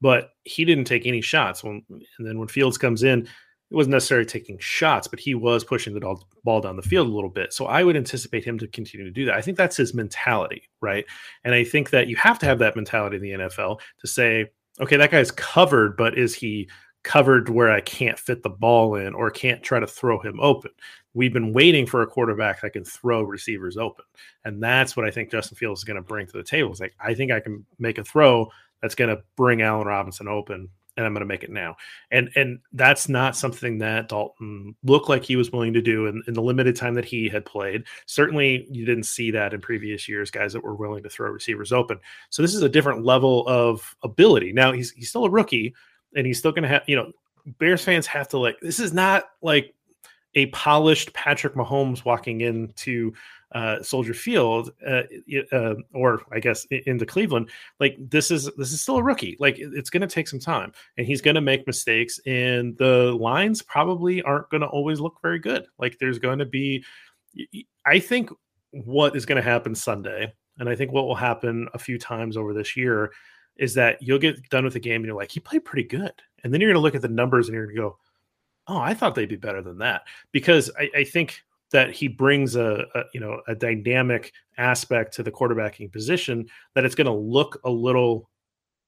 But he didn't take any shots. When and then when Fields comes in, It wasn't necessarily taking shots, but he was pushing the ball down the field a little bit. So I would anticipate him to continue to do that. I think that's his mentality, right? And I think that you have to have that mentality in the NFL to say, okay, that guy's covered, but is he covered where I can't fit the ball in or can't try to throw him open? We've been waiting for a quarterback that can throw receivers open. And that's what I think Justin Fields is going to bring to the table. It's like, I think I can make a throw that's going to bring Allen Robinson open and I'm going to make it now. And and that's not something that Dalton looked like he was willing to do in, in, the limited time that he had played. Certainly, you didn't see that in previous years, guys that were willing to throw receivers open. So this is a different level of ability. Now he's he's still a rookie, and he's still going to have you know Bears fans have to like this is not like a polished Patrick Mahomes walking into uh, Soldier Field, uh, uh, or I guess into Cleveland, like this is this is still a rookie. Like it's going to take some time, and he's going to make mistakes, and the lines probably aren't going to always look very good. Like there's going to be, I think, what is going to happen Sunday, and I think what will happen a few times over this year is that you'll get done with the game and you're like, he played pretty good, and then you're going to look at the numbers and you're going to go, oh, I thought they'd be better than that because I, I think that he brings a, a, you know a dynamic aspect to the quarterbacking position that it's going to look a little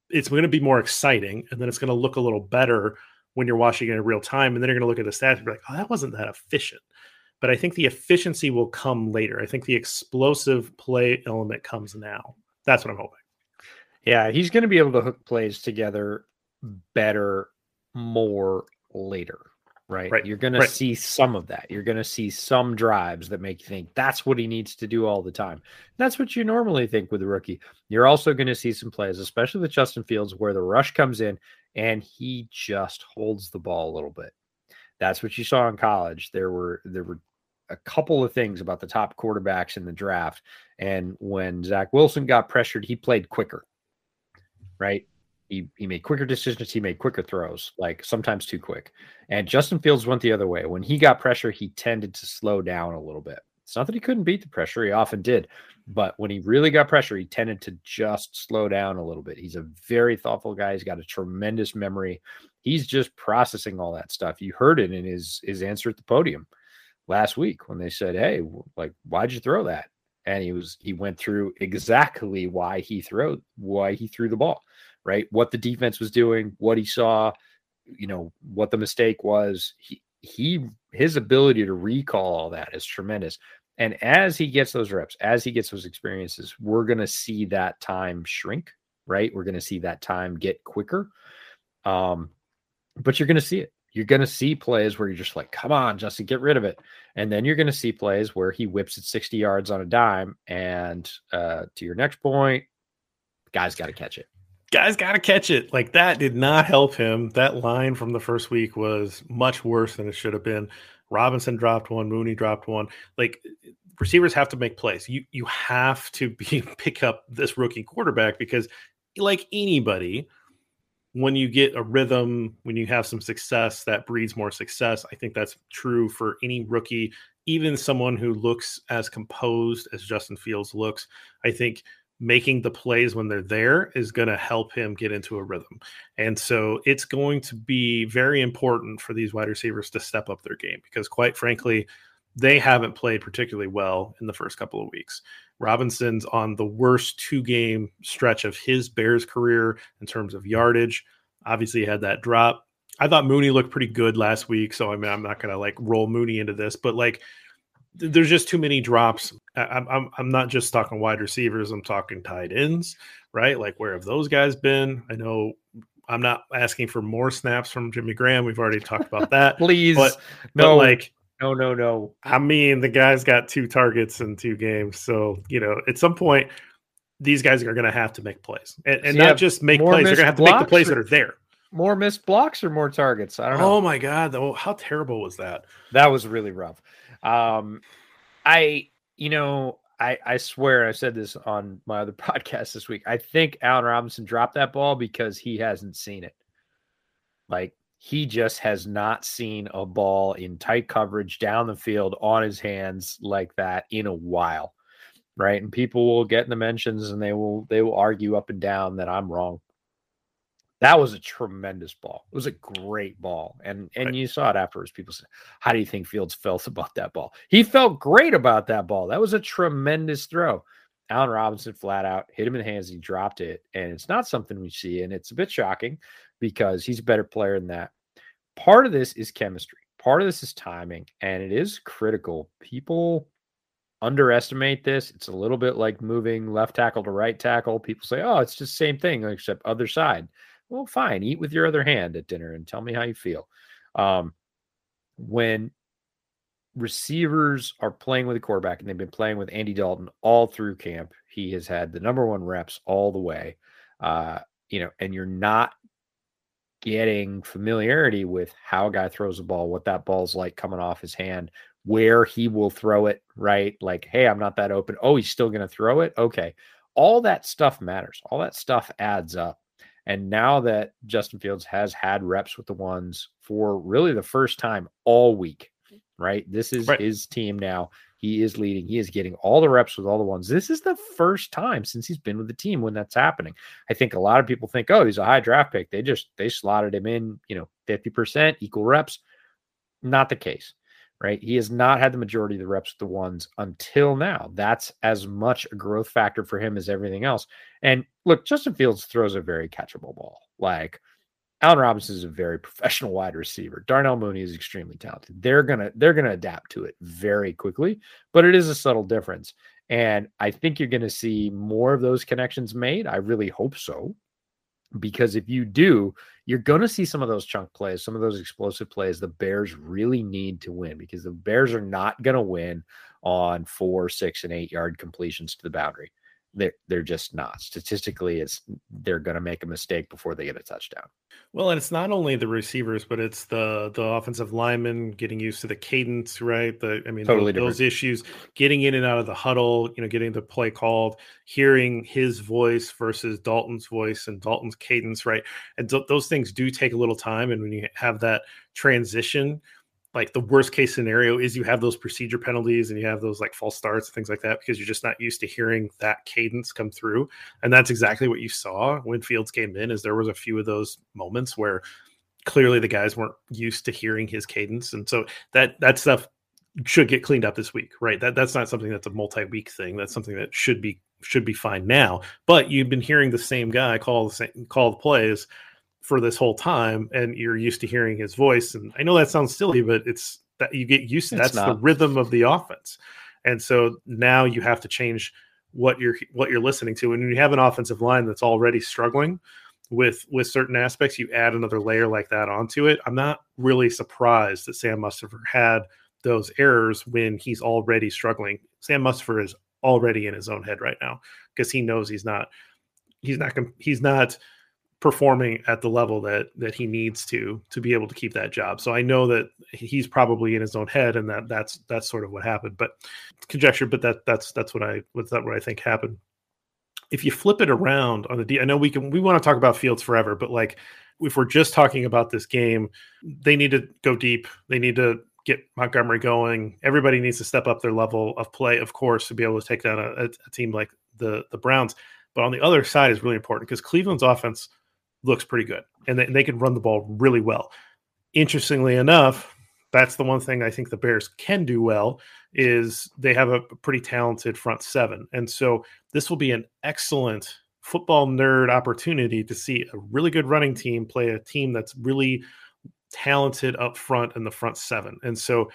it's going to be more exciting and then it's going to look a little better when you're watching it in real time and then you're going to look at the stats and be like oh that wasn't that efficient. But i think the efficiency will come later. I think the explosive play element comes now. That's what i'm hoping. Yeah he's going to be able to hook plays together better more later right? right. You're going right. to see some of that. You're going to see some drives that make you think that's what he needs to do all the time. That's what you normally think with a rookie. You're also going to see some plays, especially with Justin Fields, where the rush comes in and he just holds the ball a little bit. That's what you saw in college. There were there were a couple of things about the top quarterbacks in the draft, and when Zach Wilson got pressured, he played quicker. Right, he, he made quicker decisions. He made quicker throws, like sometimes too quick. And Justin Fields went the other way. When he got pressure, he tended to slow down a little bit. It's not that he couldn't beat the pressure, he often did. But when he really got pressure, he tended to just slow down a little bit. He's a very thoughtful guy. He's got a tremendous memory. He's just processing all that stuff. You heard it in his his answer at the podium last week when they said, "Hey, like, why'd you throw that?" And he was he went through exactly why he threw why he threw the ball right? What the defense was doing, what he saw, you know, what the mistake was. He he his ability to recall all that is tremendous. And as he gets those reps, as he gets those experiences, we're going to see that time shrink, right? We're going to see that time get quicker. Um, but you're going to see it. You're going to see plays where you're just like, come on, Justin, get rid of it. And then you're going to see plays where he whips it 60 yards on a dime. And uh, to your next point, guy's got to catch it guys got to catch it. Like that did not help him. That line from the first week was much worse than it should have been. Robinson dropped one, Mooney dropped one. Like receivers have to make plays. You you have to be [LAUGHS] pick up this rookie quarterback because like anybody when you get a rhythm, when you have some success, that breeds more success. I think that's true for any rookie, even someone who looks as composed as Justin Fields looks. I think making the plays when they're there is going to help him get into a rhythm. And so it's going to be very important for these wide receivers to step up their game because, quite frankly, they haven't played particularly well in the first couple of weeks. Robinson's on the worst two game stretch of his Bears career in terms of yardage. Obviously, he had that drop. I thought Mooney looked pretty good last week. So, I mean, I'm not going to like roll Mooney into this, but like, there's just too many drops. I'm, I'm I'm not just talking wide receivers. I'm talking tight ends, right? Like where have those guys been? I know I'm not asking for more snaps from Jimmy Graham. We've already talked about that. [LAUGHS] Please, but, no, but like no, no, no. I mean, the guy's got two targets in two games, so you know at some point these guys are going to have to make plays, and, and not just make plays. They're going to have to make the plays or, that are there. More missed blocks or more targets? I don't oh know. Oh my god! Though, how terrible was that? That was really rough. Um, I, you know, I, I swear I said this on my other [LAUGHS] podcast this week. I think Allen Robinson dropped that ball because he hasn't seen it. Like he just has not seen a ball in tight coverage down the field on his hands like that in a while. Right. And people will get in the mentions and they will they will argue up and down that I'm wrong. That was a tremendous ball. It was a great ball. And and Right. you saw it afterwards. People said, How do you think Fields felt [LAUGHS] about that ball? He felt great about that ball. That was a tremendous throw. Allen Robinson flat out hit him in the hands. He dropped it. And it's not something we see. And it's a bit shocking because he's a better player than that. Part of this is chemistry. Part of this is timing. And it is critical. People underestimate this. It's a little bit like moving left tackle to right tackle. People say, oh, it's just the same thing, except other side. Well, fine. Eat with your other hand at dinner and tell me how you feel. Um, when receivers are playing with a quarterback and they've been playing with Andy Dalton all through camp, he has had the number one reps all the way. Uh, you know, and you're not getting familiarity with how a guy throws the ball, what that ball's like coming off his hand, where he will throw it, right? Like, hey, I'm not that open. Oh, he's still going to throw it. Okay. All that stuff matters. All that stuff adds up. And now that Justin Fields has had reps with the ones for really the first time all week, right? This is Right. his team now. He is leading. He is getting all the reps with all the ones. This is the first time since he's been with the team when that's happening. I think a lot of people think, oh, he's a high draft pick. They just they slotted him in, you know, 50% equal reps. Not the case, right? He has not had the majority of the reps with the ones until now. That's as much a growth factor for him as everything else. And look, Justin Fields throws a very catchable ball. Like Allen Robinson is a very [LAUGHS] professional wide receiver. Darnell Mooney is extremely talented. They're gonna they're gonna adapt to it very quickly, but it is a subtle difference. And I think you're gonna see more of those connections made. I really hope so. Because if you do, you're going to see some of those chunk plays, some of those explosive plays the Bears really need to win because the Bears are not going to win on four, six, and eight yard completions to the boundary. They're, they're just not. Statistically, it's they're going to make a mistake before they get a touchdown. Well, and it's not only the receivers, but it's the the offensive linemen getting used to the cadence, right? The I mean, Totally those, those issues, getting in and out of the huddle, you know, getting the play called, hearing his voice versus Dalton's voice and Dalton's cadence, right? And th- those things do take a little time. And when you have that transition, like the worst case scenario is you have those procedure penalties and you have those like false starts and things like that because you're just not used to hearing that cadence come through. And that's exactly what you saw when fields came in is there was a few of those moments where clearly the guys weren't used to hearing his cadence. And so that that stuff should get cleaned up this week right? That that's not something that's a multi-week thing. That's something that should be should be fine now. But you've been hearing the same guy call the same call the plays for this whole time and you're used to hearing his voice and i know that sounds silly but it's that you get used to that's the rhythm of the offense. And so now you have to change what you're what you're listening to and when you have an offensive line that's already struggling with with certain aspects you add another layer like that onto it. I'm not really surprised that sam mustipher had those errors when he's already struggling. Sam mustipher is already in his own head right now because he knows he's not he's not he's not performing at the level that that he needs to to be able to keep that job. So I know that he's probably in his own head, and that that's that's sort of what happened. But conjecture, but that that's that's what I what's that what I think happened. If you flip it around on the D, I know we can we want to talk about Fields forever, but like if we're just talking about this game, they need to go deep. They need to get Montgomery going. Everybody needs to step up their level of play, of course, to be able to take down a, a team like the the Browns. But on the other side is really important because Cleveland's offense looks pretty good and they, they can run the ball really well. Interestingly enough, that's the one thing I think the Bears can do well is they have a pretty talented front seven. And so this will be an excellent football nerd opportunity to see a really good running team play a team that's really talented up front in the front seven. And so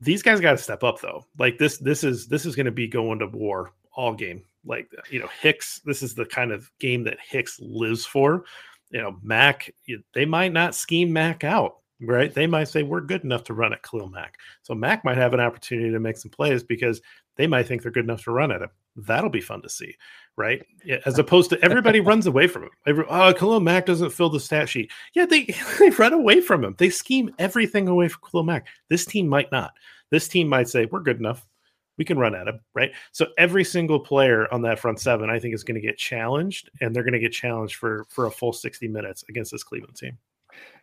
these guys got to step up though. Like this this is this is going to be going to war all game. Like you know Hicks this is the kind of game that Hicks lives for. You know Mack they might not scheme Mack out right? They might say we're good enough to run at Khalil Mack. So Mack might have an opportunity to make some plays because they might think they're good enough to run at him. That'll be fun to see, right? As opposed to everybody runs away from him. Every, oh, Khalil Mack doesn't fill the stat sheet. Yeah, they, [LAUGHS] they run away from him. They scheme everything away from Khalil Mack. This team might not. This team might say we're good enough. We can run at him, right? So every single player on that front seven, I think, is going to get challenged, and they're going to get challenged for for a full sixty minutes against this Cleveland team.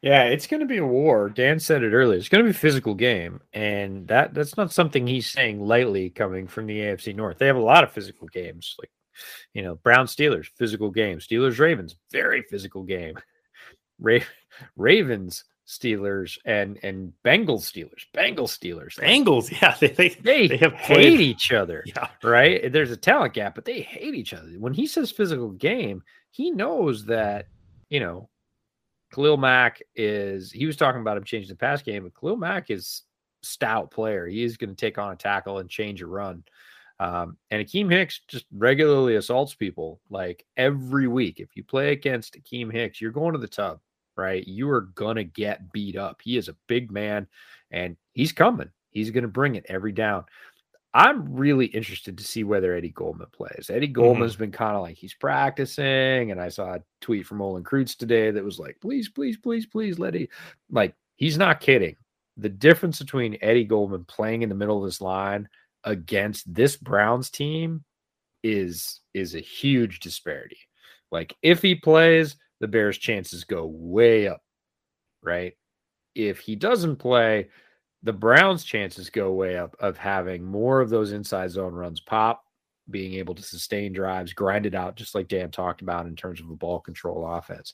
Yeah, it's going to be a war. Dan said it earlier. It's going to be a physical game, and that that's not something he's saying lightly. Coming from the AFC North, they have a lot of physical games, like you know, Brown Steelers, physical game. Steelers Ravens, very physical game. Ra- Ravens Steelers and and Bengals Steelers, Bengals Steelers, Bengals, yeah, they they, they, they have hate played. each other, yeah, right. There's a talent gap, but they hate each other. When he says physical game, he knows that you know Khalil Mack is. He was talking about him changing the pass game, but Khalil Mack is stout player. He is going to take on a tackle and change a run. Um, and Akiem Hicks just regularly assaults people like every week. If you play against Akiem Hicks, you're going to the tub right? You are going to get beat up. He is a big man and he's coming. He's going to bring it every down. I'm really interested to see whether Eddie Goldman plays. Eddie mm-hmm. Goldman's mm-hmm. been kind of like he's practicing, and I saw a tweet from Olin Kreutz today that was like, "Please, please, please, please let it." Like he's not kidding. The difference between Eddie Goldman playing in the middle of this line against this Browns team is is a huge disparity. Like if he plays, the Bears' chances go way up, right? If he doesn't play, the Browns' chances go way up of having more of those inside zone runs pop, being able to sustain drives, grind it out, just like Dan talked about in terms of a ball control offense.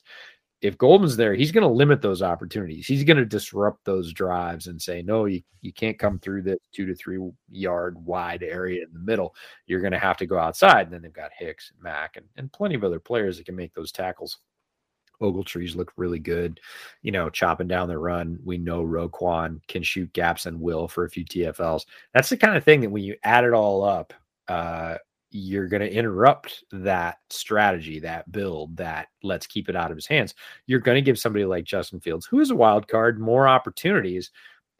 If Goldman's there, he's going to limit those opportunities. He's going to disrupt those drives and say, no, you, you can't come through this two to three yard wide area in the middle. You're going to have to go outside. And then they've got Hicks and Mack and, and plenty of other players that can make those tackles. Ogletree's look really good, you know, chopping down the run. We know Roquan can shoot gaps and will for a few TFLs. That's the kind of thing that when you add it all up, uh, you're going to interrupt that strategy, that build, that let's keep it out of his hands. You're going to give somebody like Justin Fields, who is a wild card, more opportunities.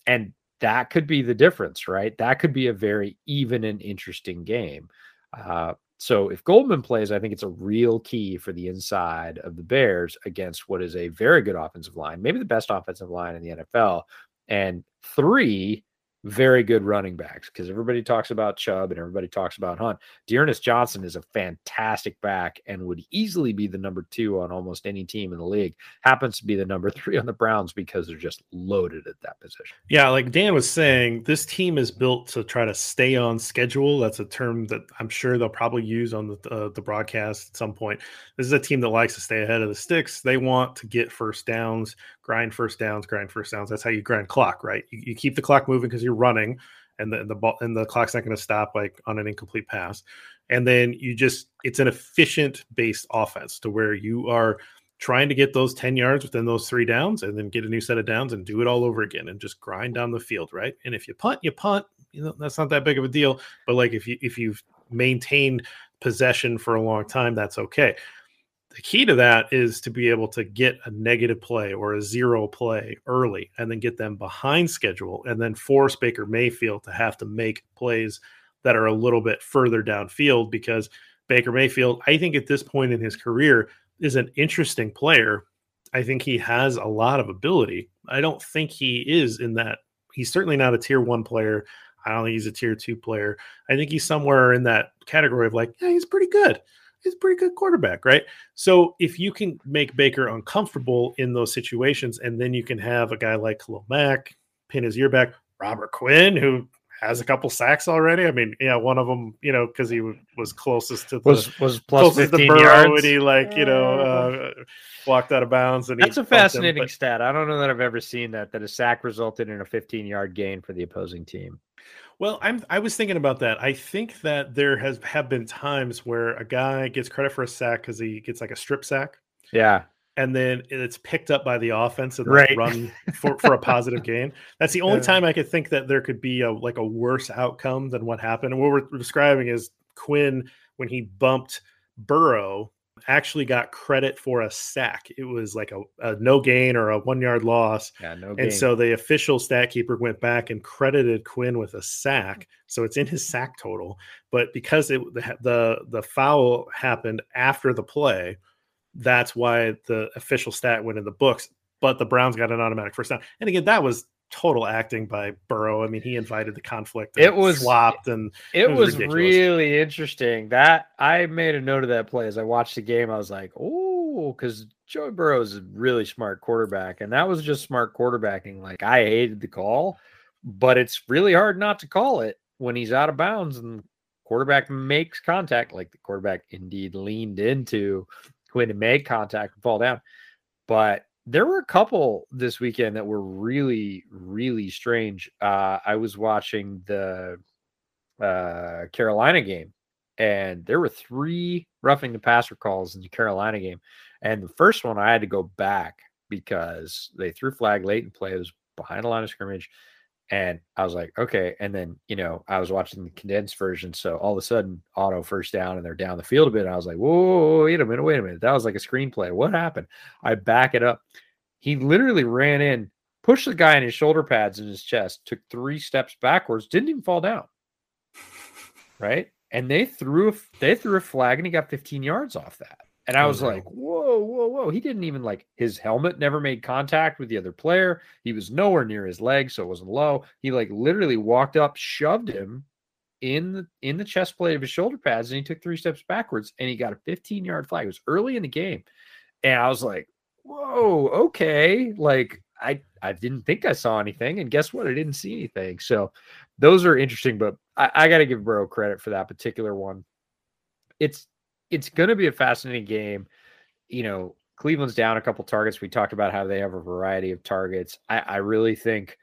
And that could be the difference, right? That could be a very even and interesting game. Uh, so if Goldman plays, I think it's a real key for the inside of the Bears against what is a very good offensive line, maybe the best offensive line in the NFL. And three, very good running backs because everybody talks about Chubb and everybody talks about Hunt. D'Ernest Johnson is a fantastic back and would easily be the number two on almost any team in the league. Happens to be the number [LAUGHS] three on the Browns because they're just loaded at that position. Yeah, like Dan was saying, this team is built to try to stay on schedule. That's a term that I'm sure they'll probably use on the uh, the broadcast at some point. This is a team that likes to stay ahead of the sticks. They want to get first downs, grind first downs, grind first downs. That's how you grind clock, right? You, you keep the clock moving because you're running, and the the ball and the clock's not going to stop like on an incomplete pass. And then you just it's an efficient based offense to where you are trying to get those 10 yards within those three downs and then get a new set of downs and do it all over again and just grind down the field, right? And if you punt, you punt, you know, that's not that big of a deal. But like if you if you've maintained possession for a long time, that's okay the key to that is to be able to get a negative play or a zero play early and then get them behind schedule and then force Baker Mayfield to have to make plays that are a little bit further downfield because Baker Mayfield, I think at this point in his career, is an interesting player. I think he has a lot of ability. I don't think he is in that. He's certainly not a tier one player. I don't think he's a tier two player. I think he's somewhere in that category of like, yeah, he's pretty good he's a pretty good quarterback, right? So if you can make Baker uncomfortable in those situations, and then you can have a guy like Khalil Mack pin his ear back, Robert Quinn, who has a couple sacks already. I mean, yeah, one of them, you know, because he was closest to the, was was plus fifteen yards. When he like you know uh, walked out of bounds, and that's a fascinating him, but... stat. I don't know that I've ever seen that that a sack resulted in a 15 yard gain for the opposing team. Well, I'm I was thinking about that. I think that there has have been times where a guy gets credit for a sack because he gets like a strip sack. Yeah. And then it's picked up by the offense and right. run for, for a positive gain. That's the [LAUGHS] only yeah. time I could think that there could be a like a worse outcome than what happened. And what we're describing is Quinn when he bumped Burrow actually got credit for a sack. It was like a, a no gain or a one yard loss. Yeah, no gain. And so the official stat keeper went back and credited Quinn with a sack. Mm. So it's in his sack total. But because it the the, the foul happened after the play, that's why the official stat went in the books. But the Browns got an automatic first down. And again, that was total acting by Burrow. I mean, he invited the conflict. it was swapped, and it, it was, was really interesting. That I made a note of that play as I watched the game. I was like, oh, because Joey Burrow is a really smart quarterback, and that was just smart quarterbacking. Like I hated the call, but it's really hard not to call it when he's out of bounds and quarterback makes contact. Like the quarterback indeed leaned into Quinn to make contact and fall down, but there were a couple this weekend that were really, really strange. Uh, I was watching the uh, Carolina game, and there were three roughing the passer calls in the Carolina game. And the first one, I had to go back because they threw flag late in play. It was behind the line of scrimmage. And I was like, okay. And then, you know, I was watching the condensed version. So all of a sudden, auto first down and they're down the field a bit. And I was like, whoa, wait a minute, wait a minute. That was like a screenplay. What happened? I back it up. He literally ran in, pushed the guy in his shoulder pads in his chest, took three steps backwards, didn't even fall down. [LAUGHS] Right. And they threw a, they threw a flag and he got 15 yards off that. And I oh, was oh, like, whoa, whoa, whoa. He didn't even like his helmet never made contact with the other player. He was nowhere near his leg, so it wasn't low. He like literally walked up, shoved him in the in the chest plate of his shoulder pads, and he took three steps backwards and he got a 15 yard flag. It was early in the game. And I was like, whoa, okay. Like I I didn't think I saw anything. And guess what? I didn't see anything. So those are interesting, but I, I gotta give Bro credit for that particular one. It's it's going to be a fascinating game. You know, Cleveland's down a couple targets. We talked about how they have a variety of targets. I, I really think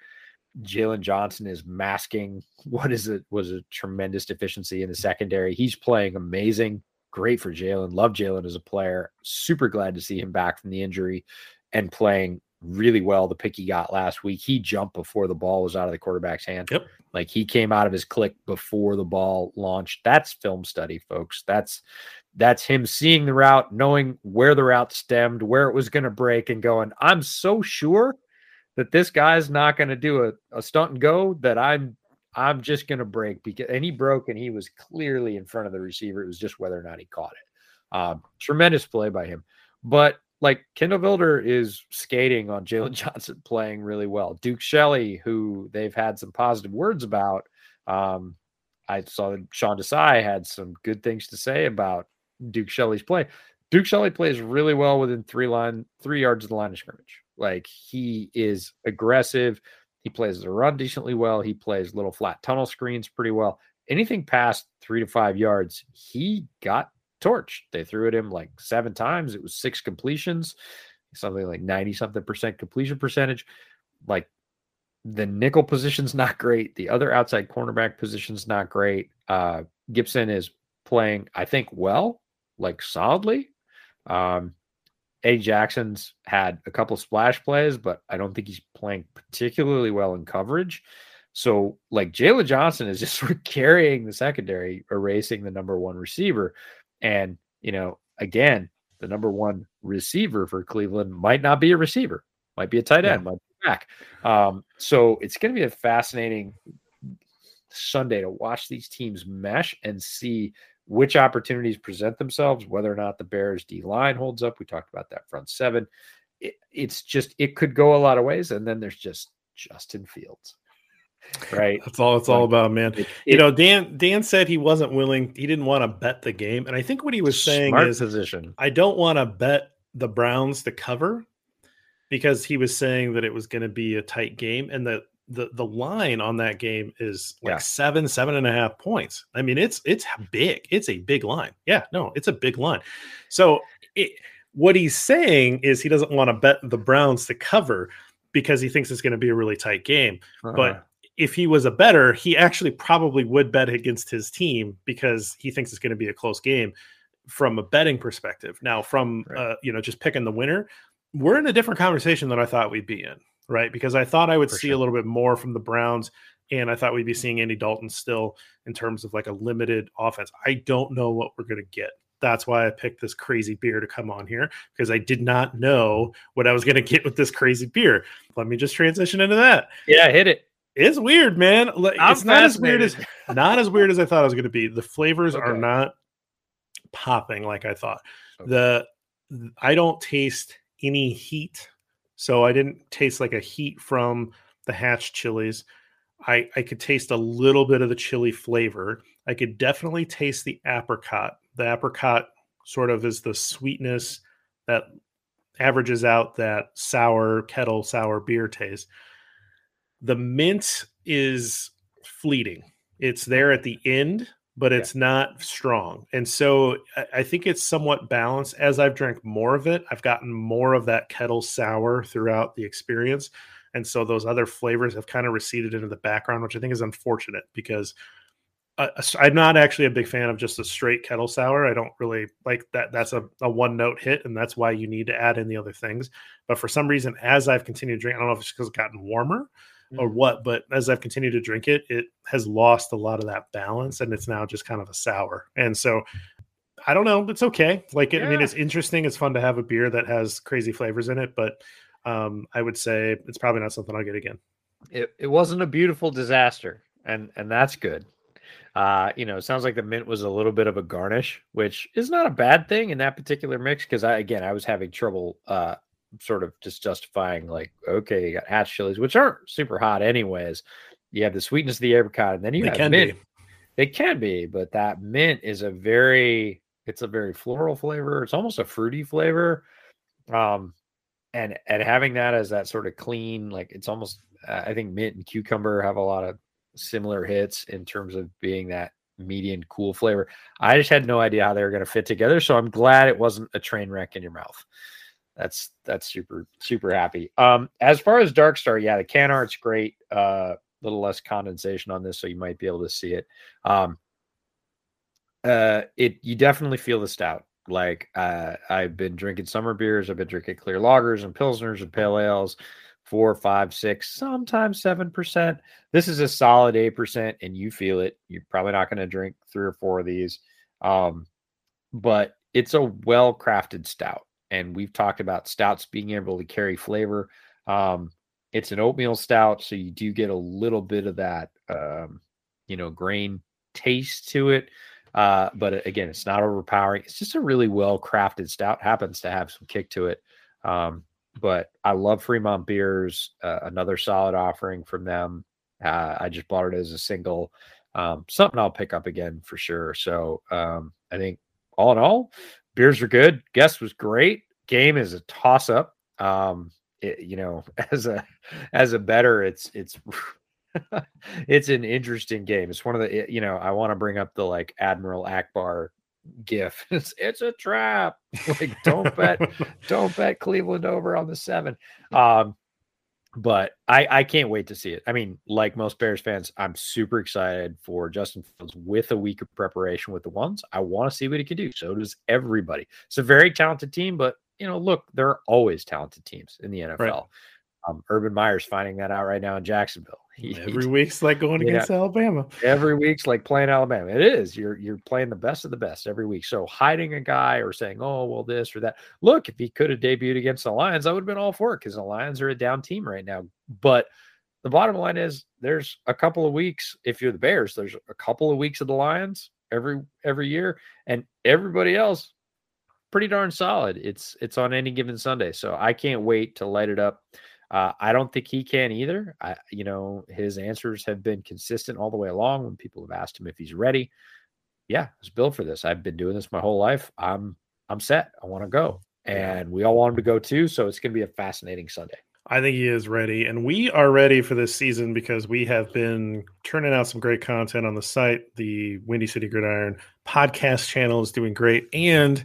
Jaylon Johnson is masking [LAUGHS] what is it was a tremendous deficiency in the secondary. He's playing amazing. Great for Jaylon. Love Jaylon as a player. Super glad to see him back from the injury and playing really well the pick he got last week. He jumped before the ball was out of the quarterback's hand. Yep. Like he came out of his click before the ball launched. That's film study, folks. That's that's him seeing the route, knowing where the route stemmed, where it was going to break, and going, I'm so sure that this guy's not going to do a, a stunt and go that I'm I'm just going to break because and he broke and he was clearly in front of the receiver. It was just whether or not he caught it. Um, tremendous play by him. But like Kindle Vildor is skating on Jaylon [LAUGHS] Johnson playing really well. Duke Shelley, who they've had some positive words about. Um, I saw that Sean Desai had some good things to say about Duke Shelley's play. Duke Shelley plays really well within three line, three yards of the line of scrimmage. Like he is aggressive. He plays the run decently well. He plays little flat tunnel screens pretty well. Anything past three to five yards, he got torched. They threw at him like seven times. It was six completions, something like 90 something percent completion percentage. Like the nickel position's not great. The other outside cornerback position's not great. Uh, Gibson is playing, I think, well, like solidly. Um, Eddie Jackson's had a couple splash plays, but I don't think he's playing particularly well in coverage. So, like Jaylon Johnson is just [LAUGHS] sort of carrying the secondary, erasing the number one receiver. And, you know, again, the number one receiver for Cleveland might not be a receiver, might be a tight end, yeah. might be back. Um, so it's going to be a fascinating Sunday to watch these teams mesh and see which opportunities present themselves, whether or not the Bears D line holds up. We talked about that front seven. It, it's just, it could go a lot of ways. And then there's just Justin Fields [LAUGHS] right that's all it's all about man it, you know dan dan said he wasn't willing he didn't want to bet the game and i think what he was saying is position i don't want to bet the browns to cover because he was saying that it was going to be a tight game and the the the line on that game is like yeah. seven seven and a half points i mean it's it's big it's a big line yeah no it's a big line so it, what he's saying is he doesn't want to bet the browns to cover because he thinks it's going to be a really tight game uh-huh. but if he was a better, he actually probably would bet against his team because he thinks it's going to be a close game from a betting perspective. Now, from right. uh, you know just picking the winner, we're in a different conversation than I thought we'd be in, right? Because I thought I would For see sure. a little bit more from the Browns, and I thought we'd be seeing Andy Dalton still in terms of like a limited offense. I don't know what we're going to get. That's why I picked this crazy beer to come on here because I did not know what I was going [LAUGHS] to get with this crazy beer. Let me just transition into that. Yeah, hit it. It's weird, man. It's not as weird as [LAUGHS] not as weird as I thought it was going to be. The flavors okay. are not popping like I thought. Okay. The I don't taste any heat, so I didn't taste like a heat from the hatch chilies. I I could taste a little bit of the chili flavor. I could definitely taste the apricot. The apricot sort of is the sweetness that averages out that sour kettle sour beer taste. The mint is fleeting. It's there at the end, but it's yeah. not strong. And so I, think it's somewhat balanced. As I've drank more of it, I've gotten more of that kettle sour throughout the experience. And so those other flavors have kind of receded into the background, which I think is unfortunate because uh, uh, I'm not actually a big fan of just a straight kettle sour. I don't really like that. That's a, a one note hit, and that's why you need to add in the other things. But for some reason, as I've continued to drink, I don't know if it's because it's gotten warmer. Or what, but as I've continued to drink it, it has lost a lot of that balance, and it's now just kind of a sour. And so I don't know. It's okay. Like, yeah. I mean, it's interesting. It's fun to have a beer that has crazy flavors in it, but um, I would say it's probably not something I'll get again. It, it wasn't a beautiful disaster, and and that's good. Uh, you know, it sounds like the mint was a little bit of a garnish, which is not a bad thing in that particular mix. Because I, again, I was having trouble, uh, sort of just justifying like, okay, you got hatch chilies, which aren't super hot anyways. You have the sweetness of the apricot, and then you they have mint. Be. They can be, but that mint is a very, it's a very floral flavor. It's almost a fruity flavor. Um, and and having that as that sort of clean, like it's almost, uh, I think mint and cucumber have a lot of similar hits in terms of being that median cool flavor. I just had no idea how they were going to fit together, so I'm glad it wasn't a train wreck in your mouth. That's that's super super happy. Um, as far as Dark Star, yeah, the can art's great. A uh, little less condensation on this, so you might be able to see it. Um, uh, it you definitely feel the stout. Like uh, I've been drinking summer beers, I've been drinking clear lagers and pilsners and pale ales four, five, six, sometimes seven percent. This is a solid eight percent, and you feel it. You're probably not going to drink three or four of these, um, but it's a well crafted stout. And we've talked about stouts being able to carry flavor. Um, it's an oatmeal stout, so you do get a little bit of that, um, you know, grain taste to it. Uh, but again, it's not overpowering. It's just a really well crafted stout. Happens to have some kick to it. Um, but I love Fremont beers. Uh, another solid offering from them. Uh, I just bought it as a single. Um, something I'll pick up again for sure. So um, I think all in all, beers are good. Guest was great. Game is a toss up. Um, it, you know, [LAUGHS] as a as a better, it's it's [LAUGHS] it's an interesting game. It's one of the you know I want to bring up the like Admiral Ackbar gif. [LAUGHS] It's it's a trap. Like don't bet, don't bet Cleveland over on the seven. Um, but I I can't wait to see it. I mean, like most Bears fans, I'm super excited for Justin Fields with a week of preparation with the ones. I want to see what he can do. So does everybody. It's a very talented team, but you know, look, there are always talented teams in the NFL. Right. Um, Urban Meyer's finding that out right now in Jacksonville. [LAUGHS] He, every week's like going against Alabama. Every week's like playing Alabama. It is. You're you're playing the best of the best every week. So hiding a guy or saying, "Oh, well, this or that." Look, if he could have debuted against the Lions, I would have been all for it because the Lions are a down team right now. But the bottom line is, there's a couple of weeks. If you're the Bears, there's a couple of weeks of the Lions every every year, and everybody else pretty darn solid. It's it's on any given Sunday. So I can't wait to light it up. Uh, I don't think he can either. I, you know, his answers have been consistent all the way along when people have asked him if he's ready. Yeah, I was built for this. I've been doing this my whole life. I'm I'm set. I want to go, and we all want him to go too. So it's going to be a fascinating Sunday. I think he is ready, and we are ready for this season because we have been turning out some great content on the site. The Windy City Gridiron podcast channel is doing great, and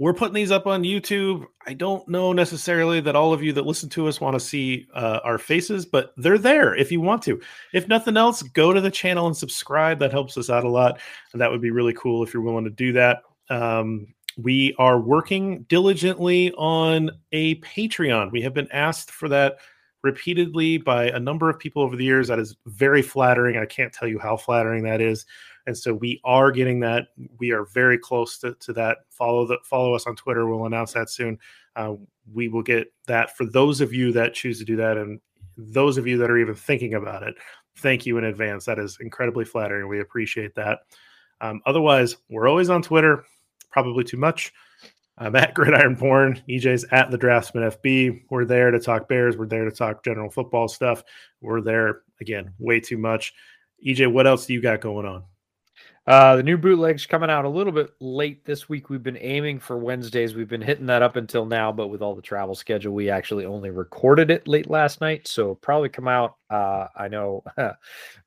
we're putting these up on YouTube. I don't know necessarily that all of you that listen to us want to see uh, our faces, but they're there if you want to. If nothing else, go to the channel and subscribe. That helps us out a lot. And that would be really cool if you're willing to do that. Um, we are working diligently on a Patreon. We have been asked for that repeatedly by a number of people over the years. That is very flattering. I can't tell you how flattering that is and so we are getting that. We are very close to, to that. Follow the follow us on Twitter. We'll announce that soon. Uh, we will get that for those of you that choose to do that, and those of you that are even thinking about it. Thank you in advance. That is incredibly flattering. We appreciate that. Um, otherwise, we're always on Twitter. Probably too much. I'm at [LAUGHS] Gridiron Porn. EJ's at the Draftsman FB. We're there to talk Bears. We're there to talk general football stuff. We're there again, way too much. EJ, what else do you got going on? Uh, the new bootlegs coming out a little bit late this week. We've been aiming for Wednesdays. We've been hitting that up until now, but with all the travel schedule, we actually only recorded it late last night. So probably come out. Uh, I know [LAUGHS]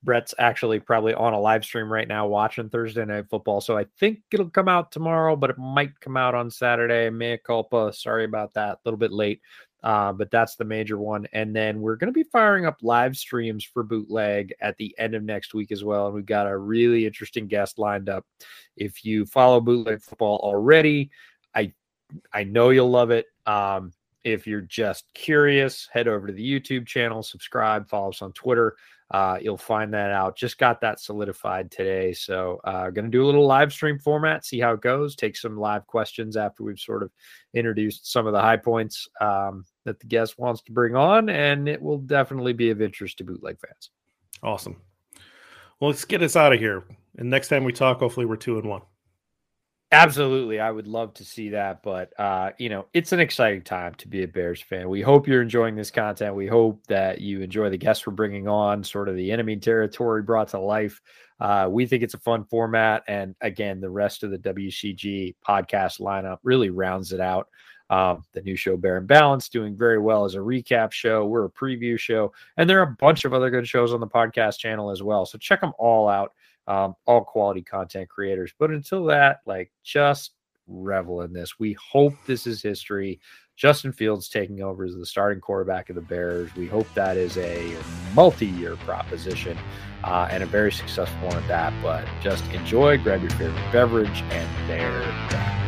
Brett's actually probably on a live stream right now watching Thursday night football. So I think it'll come out tomorrow, but it might come out on Saturday. Mea culpa. Sorry about that. A little bit late. Uh, but that's the major one. And then we're going to be firing up live streams for bootleg at the end of next week as well. And we've got a really interesting guest lined up. If you follow bootleg football already, I I know you'll love it. Um, if you're just curious, head over to the YouTube channel, subscribe, follow us on Twitter. Uh, you'll find that out. Just got that solidified today. So, uh, going to do a little live stream format, see how it goes, take some live questions after we've sort of introduced some of the high points um, that the guest wants to bring on. And it will definitely be of interest to bootleg fans. Awesome. Well, let's get us out of here. And next time we talk, hopefully we're two and one. Absolutely. I would love to see that. But, uh, you know, it's an exciting time to be a Bears fan. We hope you're enjoying this content. We hope that you enjoy the guests we're bringing on, sort of the enemy territory brought to life. Uh, we think it's a fun format. And again, the rest of the WCG podcast lineup really rounds it out. Um, the new show, Bear and Balance, doing very well as a recap show. We're a preview show. And there are a bunch of other good shows on the podcast channel as well. So check them all out um, all quality content creators. But until that, like just revel in this. We hope this is history. Justin Fields taking over as the starting quarterback of the Bears. We hope that is a multi year proposition uh, and a very successful one at that. But just enjoy, grab your favorite beverage, and there.